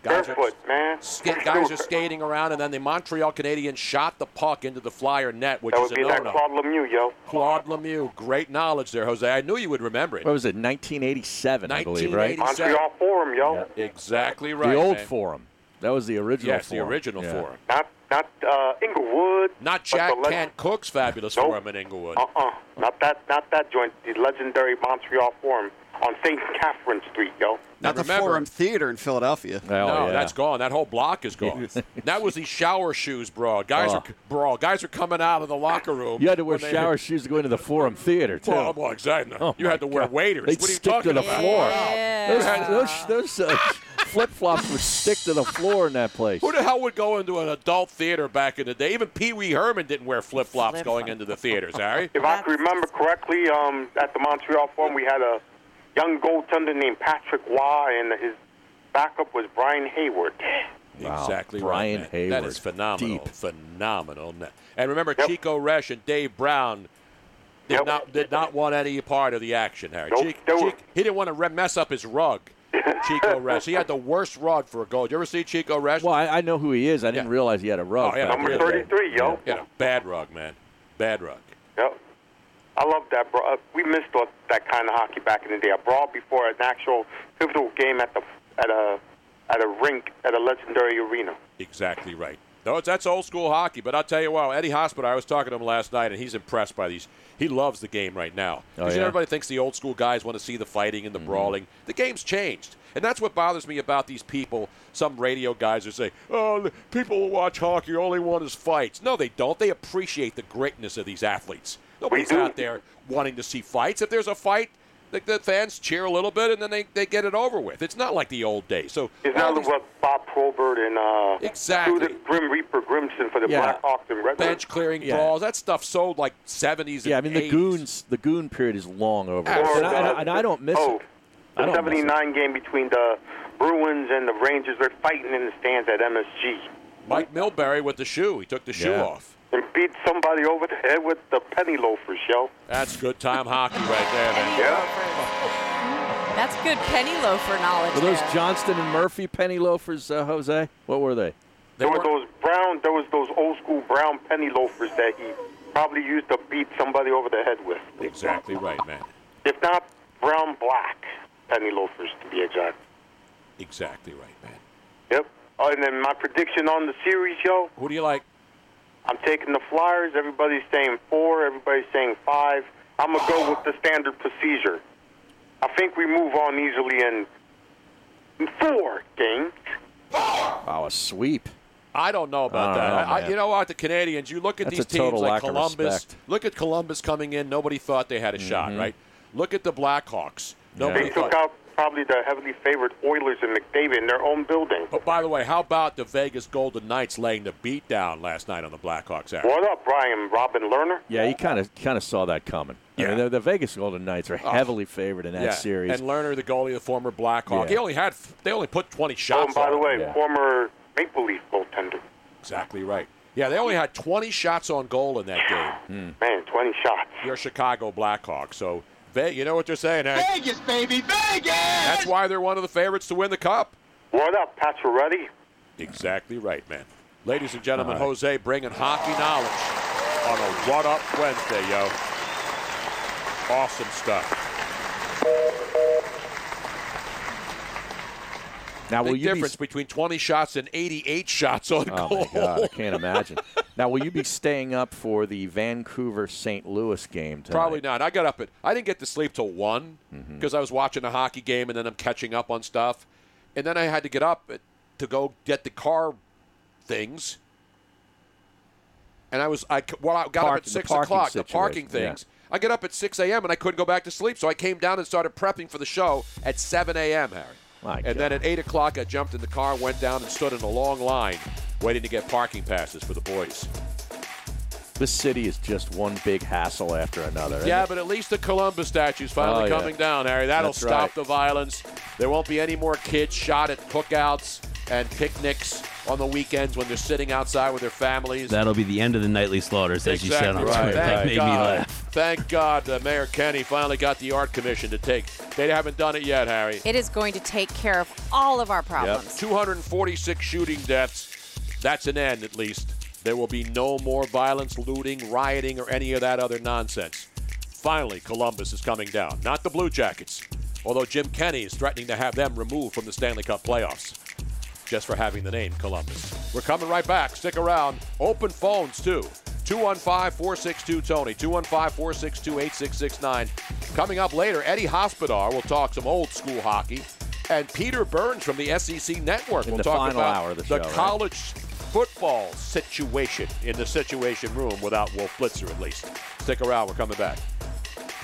guys are, man. ska- guys are skating around, and then the Montreal Canadiens shot the puck into the Flyer net, which That is would a be that no-no. Claude Lemieux, yo. Claude Lemieux, great knowledge there, Jose. I knew you would remember it. What was it? 1987, I believe, right? Montreal Forum, yo. Exactly right. the old man. forum. That was the original. Yes, the original Yeah. forum. Not not uh, Inglewood. Not but Jack the leg- Kent Cooke's fabulous Nope. forum in Inglewood. Uh-uh. Not that not that joint. The legendary Montreal Forum on St. Catherine Street, yo. Not the remember- Forum Theater in Philadelphia. Oh, no, yeah. that's gone. That whole block is gone. that was the shower shoes brawl. Guys Oh. are brawl. Guys are coming out of the locker room. You had to wear when they- shower shoes to go into the Forum Theater too. Well, well, exactly. Oh, you had to wear God. waders. They'd what are you stick talking to the about? floor. Those, Yeah. those, those uh, flip flops would stick to the floor in that place. Who the hell would go into an adult theater back in the day? Even Pee Wee Herman didn't wear flip flops going into the theaters, Harry. If I can remember correctly, um, at the Montreal Forum, we had a young goaltender named Patrick Roy, and his backup was Brian Hayward. Wow. Exactly Brian right. Hayward. is phenomenal. Deep. Phenomenal. And remember, Yep. Chico Resch and Dave Brown did Yep. not did not want any part of the action, Harry. Nope. Chi- They were- Chi- he didn't want to re- mess up his rug. Chico Resch. He had the worst rug for a goal. Did you ever see Chico Resch? Well, I, I know who he is. I didn't realize he had a rug. Oh, yeah, Number in the day. 33, yo. Yeah, a bad rug, man. Bad rug. Yep. I love that, bro. Uh, we missed that- that kind of hockey back in the day. A brawl before an actual pivotal game at the at a at a rink at a legendary arena. Exactly right. No, it's, that's old school hockey. But I'll tell you what, Eddie Hospodar, I was talking to him last night, and he's impressed by these. He loves the game right now. Oh, Because yeah? everybody thinks the old school guys want to see the fighting and the brawling. The game's changed. And that's what bothers me about these people. Some radio guys who say, oh, people who watch hockey only want is fights. No, they don't. They appreciate the greatness of these athletes. Nobody's out there wanting to see fights. If there's a fight, the, the fans cheer a little bit, and then they, they get it over with. It's not like the old days. So It's not now these what Bob Probert and uh, Exactly. who the Grim Reaper Grimson for the Yeah. Blackhawks and Red bench clearing Yeah. balls, that stuff sold like 70s Yeah, I and mean the goons. The goon period is long over, Or and, I, and I- and I don't miss oh, it. I The don't miss it. 79 game between the Bruins and the Rangers. They're fighting in the stands at MSG. Mike Milbury with the shoe. He took the shoe Yeah. off. And beat somebody over the head with the penny loafers, yo. That's good time hockey right there, man. Yeah. That's good penny loafer knowledge. Were those there. Johnston and Murphy penny loafers, uh, Jose? What were they? There were those brown. There was those old school brown penny loafers that he probably used to beat somebody over the head with. Exactly right, man. If not brown black penny loafers to be exact. Exactly right, man. Yep. Oh, and then my prediction on the series, yo. Who do you like? I'm taking the Flyers. Everybody's saying four. Everybody's saying five. I'm gonna go with the standard procedure. I think we move on easily in four games. Wow, a sweep. I don't know about I don't that. know, I, I, you know what? The Canadiens, you look at That's these teams like Columbus. Look at Columbus coming in. Nobody thought they had a shot, Mhm. right? Look at the Blackhawks. Nobody They took thought. out probably the heavily favored Oilers and McDavid in their own building. But by the way, how about the Vegas Golden Knights laying the beat down last night on the Blackhawks? Aaron? What up, Brian? Robin Lehner? Yeah, you kind of kind of saw that coming. I mean, Yeah. the, the Vegas Golden Knights are Oh. heavily favored in that yeah. series. And Lehner, the goalie, the former Blackhawk, Yeah. he only had they only put 20 Oh, shots. and by on the him. way, Yeah. former Maple Leaf goaltender. exactly right. Yeah, they only had 20 shots on goal in that Hmm. game. Man, 20 shots. Your Chicago Blackhawks. So, Ve- you know what they're saying, Hank? Vegas, baby, Vegas! That's why they're one of the favorites to win the cup. What up, Pacioretty? Exactly right, man. Ladies and gentlemen, All right. Jose bringing hockey knowledge on a What Up Wednesday, yo. Awesome stuff. now, will Big you be difference between 20 shots and 88 shots on Oh goal. my God, I can't imagine. now, will you be staying up for the Vancouver St. Louis game tonight? Probably not. I got up at. I didn't get to sleep till one Mm-hmm. because I was watching a hockey game and then I'm catching up on stuff, and then I had to get up at, to go get the car things. And I was I well I got Park- up at six parking o'clock. The situation, parking yeah. things. I get up at six a.m. and I couldn't go back to sleep, so I came down and started prepping for the show at seven a.m. Harry. My and then at eight o'clock, I jumped in the car, went down, and stood in a long line, waiting to get parking passes for the boys. This city is just one big hassle after another. Yeah, but at least the Columbus statue's finally Oh, yeah. coming down, Harry. That'll That's stop right. the violence. There won't be any more kids shot at cookouts and picnics on the weekends when they're sitting outside with their families. That'll be the end of the nightly slaughters, as you said on Exactly Twitter. right. That Thank made me God. laugh. Thank God uh, Mayor Kenney finally got the art commission to take. They haven't done it yet, Harry. It is going to take care of all of our problems. Yep. 246 shooting deaths. That's an end, at least. There will be no more violence, looting, rioting, or any of that other nonsense. Finally, Columbus is coming down. Not the Blue Jackets, although Jim Kenney is threatening to have them removed from the Stanley Cup playoffs just for having the name Columbus. We're coming right back. Stick around. Open phones, too. 215 462 Tony. 215 462 8669. Coming up later, Eddie Hospodar will talk some old school hockey. And Peter Burns from the SEC Network will the talk about the show, right? college football situation in the Situation Room without Wolf Blitzer, at least. Stick around. We're coming back.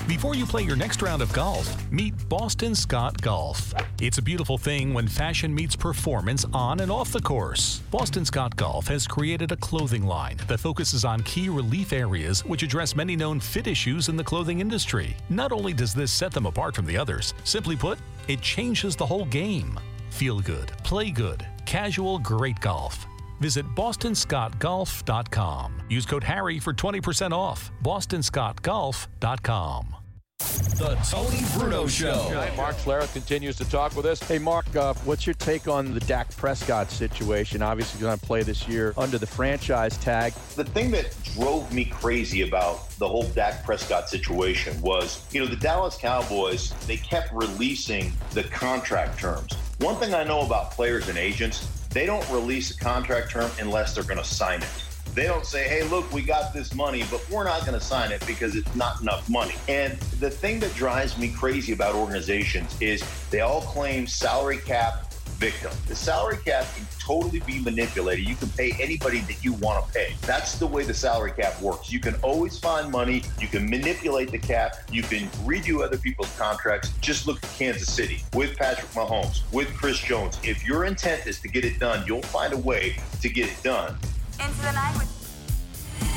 Before you play your next round of golf, meet Boston Scott Golf. It's a beautiful thing when fashion meets performance on and off the course. Boston Scott Golf has created a clothing line that focuses on key relief areas which address many known fit issues in the clothing industry. Not only does this set them apart from the others, simply put, it changes the whole game. Feel good, play good, casual, great golf. Visit bostonscottgolf.com. Use code HARRY for 20% off. bostonscottgolf.com. The Tony Bruno Show. Mark Flair continues to talk with us. Hey, Mark, uh, what's your take on the Dak Prescott situation? Obviously, going to play this year under the franchise tag. The thing that drove me crazy about the whole Dak Prescott situation was, you know, the Dallas Cowboys, they kept releasing the contract terms. One thing I know about players and agents, they don't release a contract term unless they're going to sign it. They don't say, hey, look, we got this money, but we're not going to sign it because it's not enough money. And the thing that drives me crazy about organizations is they all claim salary cap victim. The salary cap can totally be manipulated. You can pay anybody that you want to pay. That's the way the salary cap works. You can always find money. You can manipulate the cap. You can redo other people's contracts. Just look at Kansas City with Patrick Mahomes, with Chris Jones. If your intent is to get it done, you'll find a way to get it done. Into the night with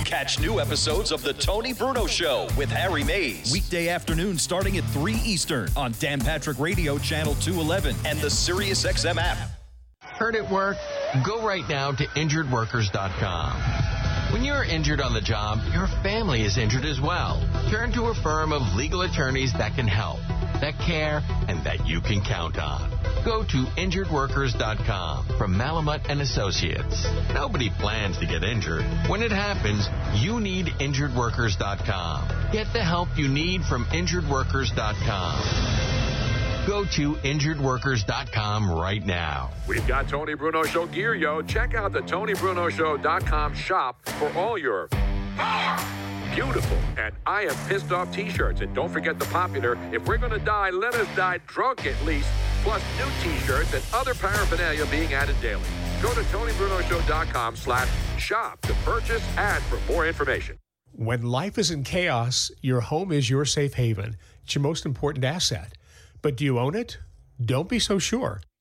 Catch new episodes of The Tony Bruno Show with Harry Mayes. Weekday afternoon starting at 3 Eastern on Dan Patrick Radio Channel 211 and the SiriusXM app. Heard it work? Go right now to injuredworkers.com. When you're injured on the job, your family is injured as well. Turn to a firm of legal attorneys that can help, that care, that you can count on. Go to injuredworkers.com from Malamut and Associates. Nobody plans to get injured. When it happens, you need injuredworkers.com. Get the help you need from injuredworkers.com. Go to injuredworkers.com right now. We've got Tony Bruno Show gear, yo. Check out the TonyBrunoShow.com shop for all your beautiful and I am pissed off t-shirts. And don't forget the popular, if we're to die, let us die drunk at least, plus new t-shirts and other paraphernalia being added daily. Go to TonyBrunoShow.com slash shop to purchase and for more information. When life is in chaos, your home is your safe haven. It's your most important asset. But do you own it? Don't be so sure.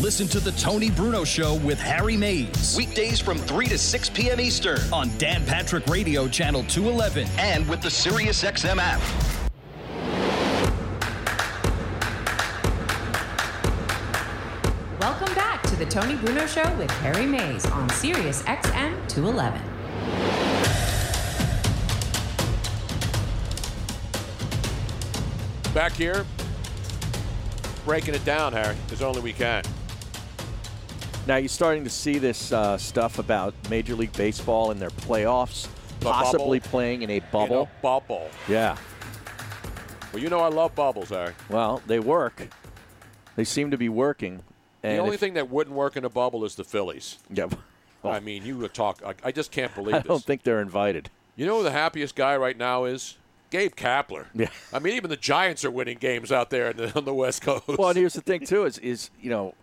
Listen to the Tony Bruno Show with Harry Mayes. Weekdays from 3 to 6 p.m. Eastern on Dan Patrick Radio Channel 211 and with the SiriusXM app. Welcome back to the Tony Bruno Show with Harry Mayes on Sirius XM 211. Back here, breaking it down, Harry, as only we can. Now you're starting to see this uh, stuff about Major League Baseball and their playoffs, The possibly bubble. playing in a In bubble. a bubble. Yeah. Well, you know I love bubbles, Harry. Well, they work. They seem to be working. The only if- thing that wouldn't work in a bubble is the Phillies. Yeah. I mean, you would talk. I, I just can't believe this. I this. don't think they're invited. You know who the happiest guy right now is? Gabe Kapler. Yeah. I mean, even the Giants are winning games out there in the, on the West Coast. Well, and here's the thing too: is is you know,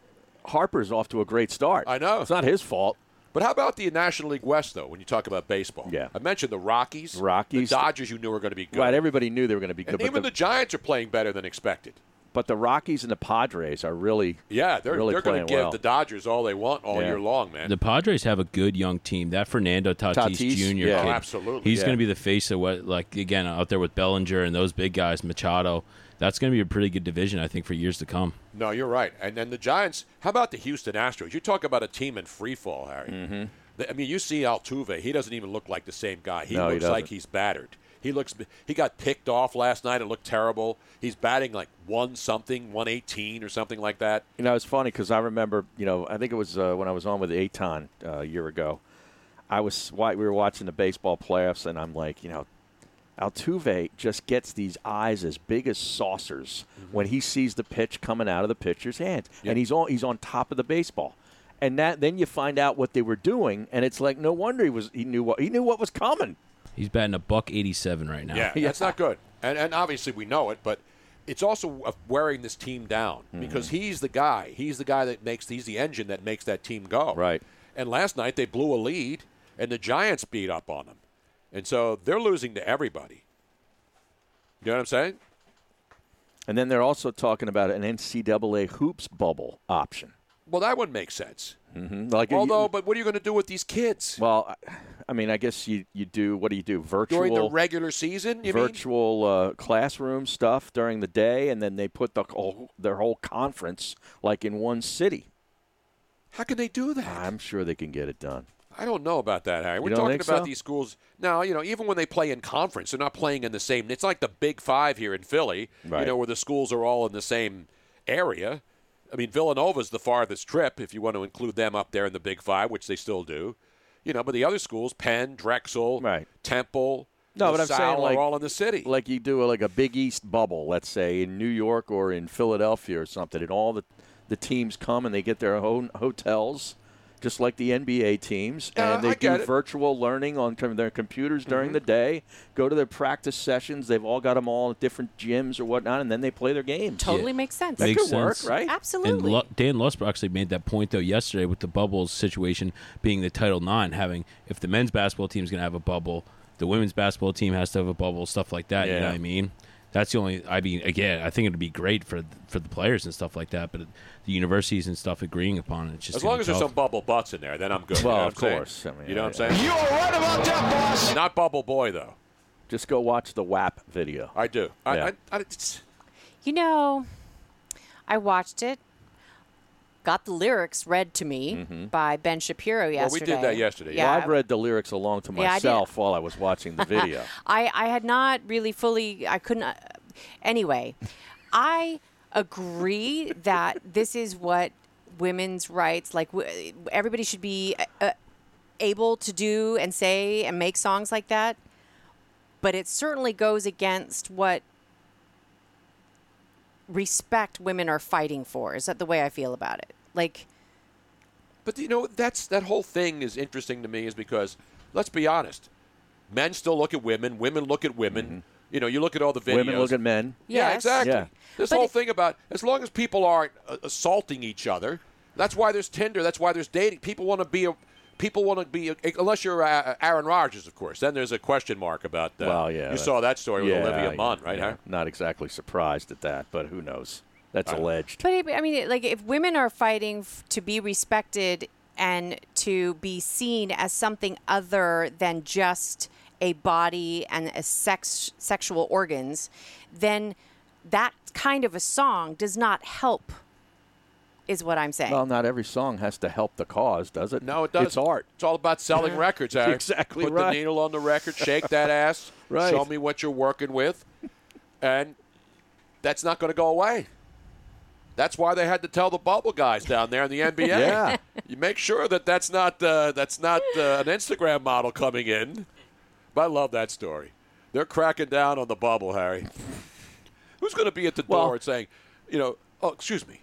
Harper's off to a great start. I know it's not his fault. But how about the National League West, though, when you talk about baseball? Yeah. I mentioned the Rockies. Rockies. The Dodgers you knew were going to be good. Right, everybody knew they were going to be good. and good, even but the, Giants are playing better than expected. but the Rockies and the Padres are really Yeah, they're, really they're going playing to give well. the Dodgers all they want all Yeah. year long, man. The Padres have a good young team. That Fernando Tatis, Tatis, Jr. yeah. kid, Oh, absolutely. He's Yeah. going to be the face of what, like again, out there with Bellinger and those big guys, Machado. That's going to be a pretty good division, I think, for years to come. No, you're right. And then the Giants. How about the Houston Astros? You talk about a team in free fall, Harry. Mm-hmm. The- I mean, you see Altuve. He doesn't even look like the same guy. He No, he looks like he's battered. He looks. He got picked off last night. It looked terrible. He's batting like one something, one eighteen or something like that. You know, it's funny because I remember, you know, I think it was uh, when I was on with Aton uh, a year ago. I was we were watching the baseball playoffs, and I'm like, you know, Altuve just gets these eyes as big as saucers when he sees the pitch coming out of the pitcher's hand, Yep. and he's on he's on top of the baseball. And that then you find out what they were doing, and it's like no wonder he was he knew what he knew what was coming. He's batting a buck 87 right now. Yeah, that's not good. And and obviously we know it, but it's also wearing this team down Mm-hmm. because he's the guy. He's the guy that makes. He's the engine that makes that team go. Right. And last night they blew a lead, and the Giants beat up on them, and so they're losing to everybody. You know what I'm saying? And then they're also talking about an NCAA hoops bubble option. Well, that would make sense. Mm-hmm. Like Although, but what are you going to do with these kids? Well, I- I mean, I guess you, you do, what do you do? Virtual. During the regular season, you mean? virtual uh, classroom stuff during the day, and then they put the whole, their whole conference like in one city. How can they do that? I'm sure they can get it done. I don't know about that, Harry. We're talking about so? these schools now. You know, even when they play in conference, they're not playing in the same. It's like the Big Five here in Philly. Right. You know, where the schools are all in the same area. I mean, Villanova's the farthest trip if you want to include them up there in the Big Five, which they still do. You know, but the other schools, Penn, Drexel, Temple, no, but I'm saying like, are all in the city. like you do a, like a Big East bubble, let's say in New York or in Philadelphia or something, and all the the teams come and they get their own hotels, just like the NBA teams, Yeah, and they I do it. Mm-hmm. virtual learning on their computers during the day. Go to their practice sessions. They've all got them all at different gyms or whatnot, and then they play their games. Totally makes sense. That Makes could work, sense. right? And Absolutely. Lu- Dan Lusper actually made that point though yesterday with the bubbles situation being the Title IX, having if the men's basketball team is going to have a bubble, the women's basketball team has to have a bubble, stuff like that. You know Yeah. what I mean? That's the only. I mean, again, I think it'd be great for for the players and stuff like that. But the universities and stuff agreeing upon it, it's just as long as there's some bubble butts in there, then I'm good. you Well, know of course. I mean, you know what I- I'm saying? You are right about that, boss. Not bubble boy though. Just go watch the WAP video. I do. I, Yeah. I, I, it's, You know, I watched it, got the lyrics read to me Mhm. by Ben Shapiro yesterday. Well, we did that yesterday. Yeah, well, I've read the lyrics along to Yeah, I myself while I was watching the video. I, I had not really fully, I couldn't. Uh, anyway, I agree that this is what women's rights, like w- everybody should be uh, able to do and say and make songs like that. But it certainly goes against what respect women are fighting for. Is that the way I feel about it? Like, But you know, that's that whole thing is interesting to me, is because let's be honest, men still look at women, women look at women. You know, you look at all the videos. Women look at men. Yeah, Yes. exactly. Yeah. This But whole it- thing about as long as people aren't uh, assaulting each other, that's why there's Tinder. That's why there's dating. People want to be a. People want to be, a, unless you're uh, Aaron Rodgers, of course. Then there's a question mark about. that. well, yeah. You saw that story yeah, with Olivia yeah, Munn, right? yeah. Huh? Not exactly surprised at that, but who knows? That's I- alleged. But I mean, like if women are fighting f- to be respected and to be seen as something other than just a body and a sex sexual organs, then that kind of a song does not help. Is what I'm saying. Well, not every song has to help the cause, does it? No, it doesn't. It's art. It's all about selling records, Harry. Exactly Put right. the needle on the record, shake that ass, Right. show me what you're working with, and that's not going to go away. That's why they had to tell the bubble guys down there in the NBA. Yeah. you make sure that that's not uh, that's not uh, an Instagram model coming in. But I love that story. They're cracking down on the bubble, Harry. Who's going to be at the Well- door and saying, you know, oh, excuse me.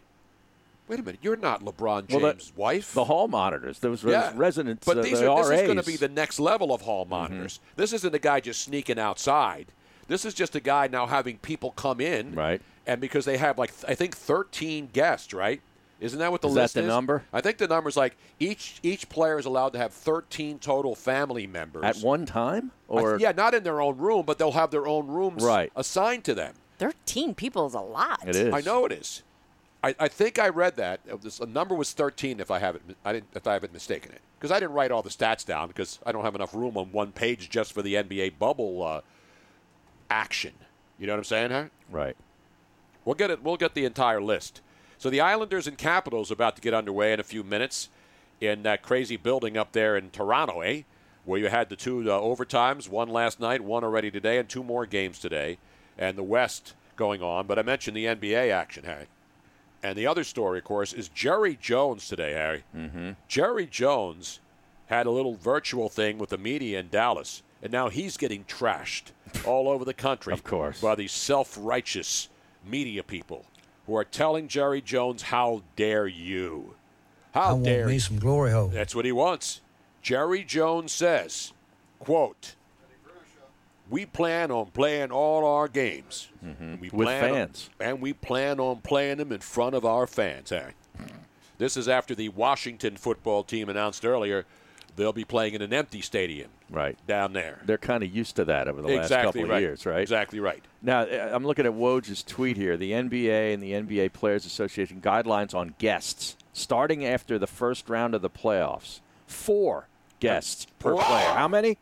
Wait a minute, you're not LeBron Well, James' the- wife. The hall monitors. those res- residents. But uh, these the are, this is going to be the next level of hall monitors. This isn't a guy just sneaking outside. This is just a guy now having people come in. Right. And because they have, like, I think 13 guests, right? Isn't that what the Is that list the is? number? I think the number is like each each player is allowed to have 13 total family members. at one time, I- or yeah, not in their own room, but they'll have their own rooms Right. assigned to them. Thirteen people is a lot. It is. I know it is. I, I think I read that uh, this a number was 13 if I haven't I didn't if I haven't mistaken it because I didn't write all the stats down because I don't have enough room on one page just for the NBA bubble uh, action. You know what I'm saying, huh? Right. We'll get it. We'll get the entire list. So the Islanders and Capitals are about to get underway in a few minutes in that crazy building up there in Toronto, eh? Where you had the two uh, overtimes, one last night, one already today, and two more games today, and the West going on. But I mentioned the NBA action, Harry. And the other story, of course, is Jerry Jones today, Harry. Mm-hmm. Jerry Jones had a little virtual thing with the media in Dallas, and now he's getting trashed all over the country. Of course. By these self righteous media people who are telling Jerry Jones, How dare you? How I want dare me you? some glory hole. That's what he wants. Jerry Jones says, quote, we plan on playing all our games. We Mm-hmm. With plan on- fans. and we plan on playing them in front of our fans, Harry. This is after the Washington football team announced earlier they'll be playing in an empty stadium Right. down there. They're kind of used to that over the last exactly couple right. of years, right? Exactly right. Now, uh, I'm looking at Woj's tweet here. The NBA and the NBA Players Association guidelines on guests starting after the first round of the playoffs. Four guests per player. How many?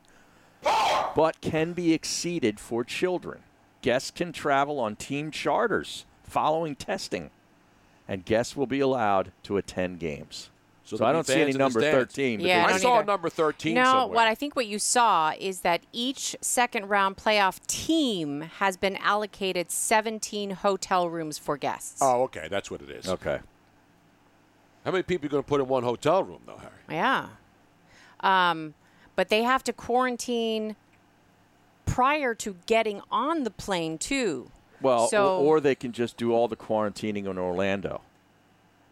But can be exceeded for children. Guests can travel on team charters following testing, and guests will be allowed to attend games. So, there'll I don't see any number 13. but Yeah, I I saw either. number 13 No, somewhere. what I think what you saw is that each second round playoff team has been allocated 17 hotel rooms for guests. Oh, okay. That's what it is. Okay. How many people are you going to put in one hotel room, though, Harry? Yeah. Um, but they have to quarantine prior to getting on the plane too. Well, so or, or they can just do all the quarantining in Orlando.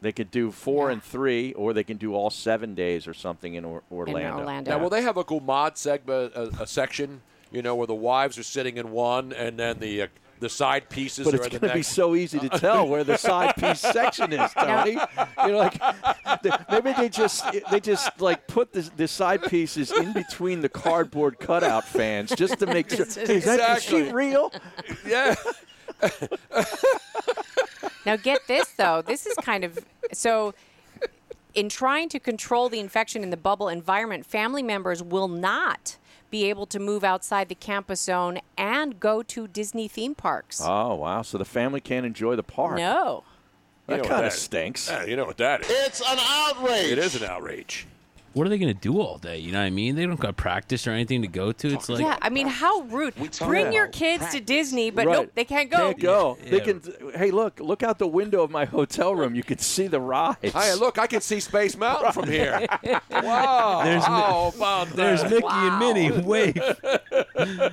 They could do four and three, or they can do all seven days or something in or- Orlando. Now, will they have a Gumad segment, a, a section, you know, where the wives are sitting in one and then the uh, the side pieces But are it's in the going to be so easy to tell where the side piece section is, Tony. You know, like the- maybe they just they just like put the, the side pieces in between the cardboard cutout fans just to make sure. Hey, is, that, is she real? Yeah. Now get this though. This is kind of so in trying to control the infection in the bubble environment, family members will not be able to move outside the campus zone and go to Disney theme parks. Oh wow! So the family can't enjoy the park. No. That You know kind of stinks. Yeah, you know what that is. It's an outrage. It is an outrage. What are they going to do all day? You know what I mean? They don't got practice or anything to go to. It's like yeah, I mean, how rude. Bring your kids to Disney, but Right. nope, they can't go. Can't go. They can. Hey, look! Look out the window of my hotel room. You can see the rides. Hey, look, I can see Space Mountain from here. wow. There's Mi- How about there's that? Mickey and Minnie. Wave.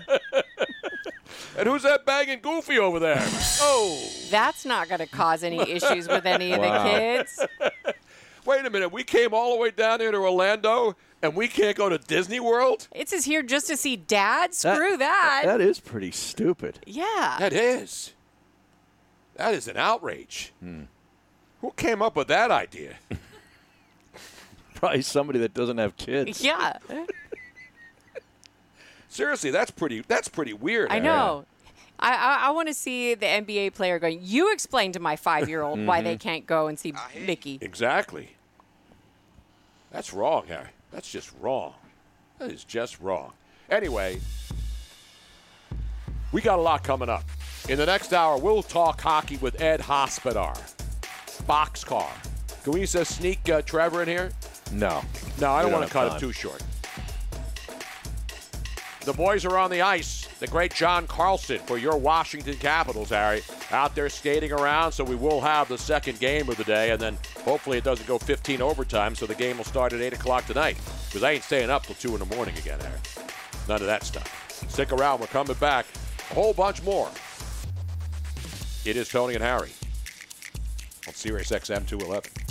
And who's that banging Goofy over there? Oh. That's not going to cause any issues with any of the kids. Wait a minute. We came all the way down here to Orlando and we can't go to Disney World? It's just here just to see dad. Screw that. That is pretty stupid. yeah. That is. That is an outrage. Who came up with that idea? Probably somebody that doesn't have kids. Yeah. Seriously, that's pretty. That's pretty weird. I Aaron. know. I, I, I want to see the NBA player going, You explain to my five year old why they Mhm. can't go and see Mickey. Exactly. That's wrong, Harry. That's just wrong. That is just wrong. Anyway, we got a lot coming up. In the next hour, we'll talk hockey with Ed Hospodar. Boxcar. Can we just sneak uh, Trevor in here? No. No, I don't don't want to cut time. it too short. The boys are on the ice. The great John Carlson for your Washington Capitals, Harry, out there skating around. So we will have the second game of the day, and then hopefully it doesn't go 15 overtime, so the game will start at 8 o'clock tonight. Because I ain't staying up till 2 in the morning again, Harry. None of that stuff. Stick around. We're coming back. A whole bunch more. It is Tony and Harry on Sirius XM 211.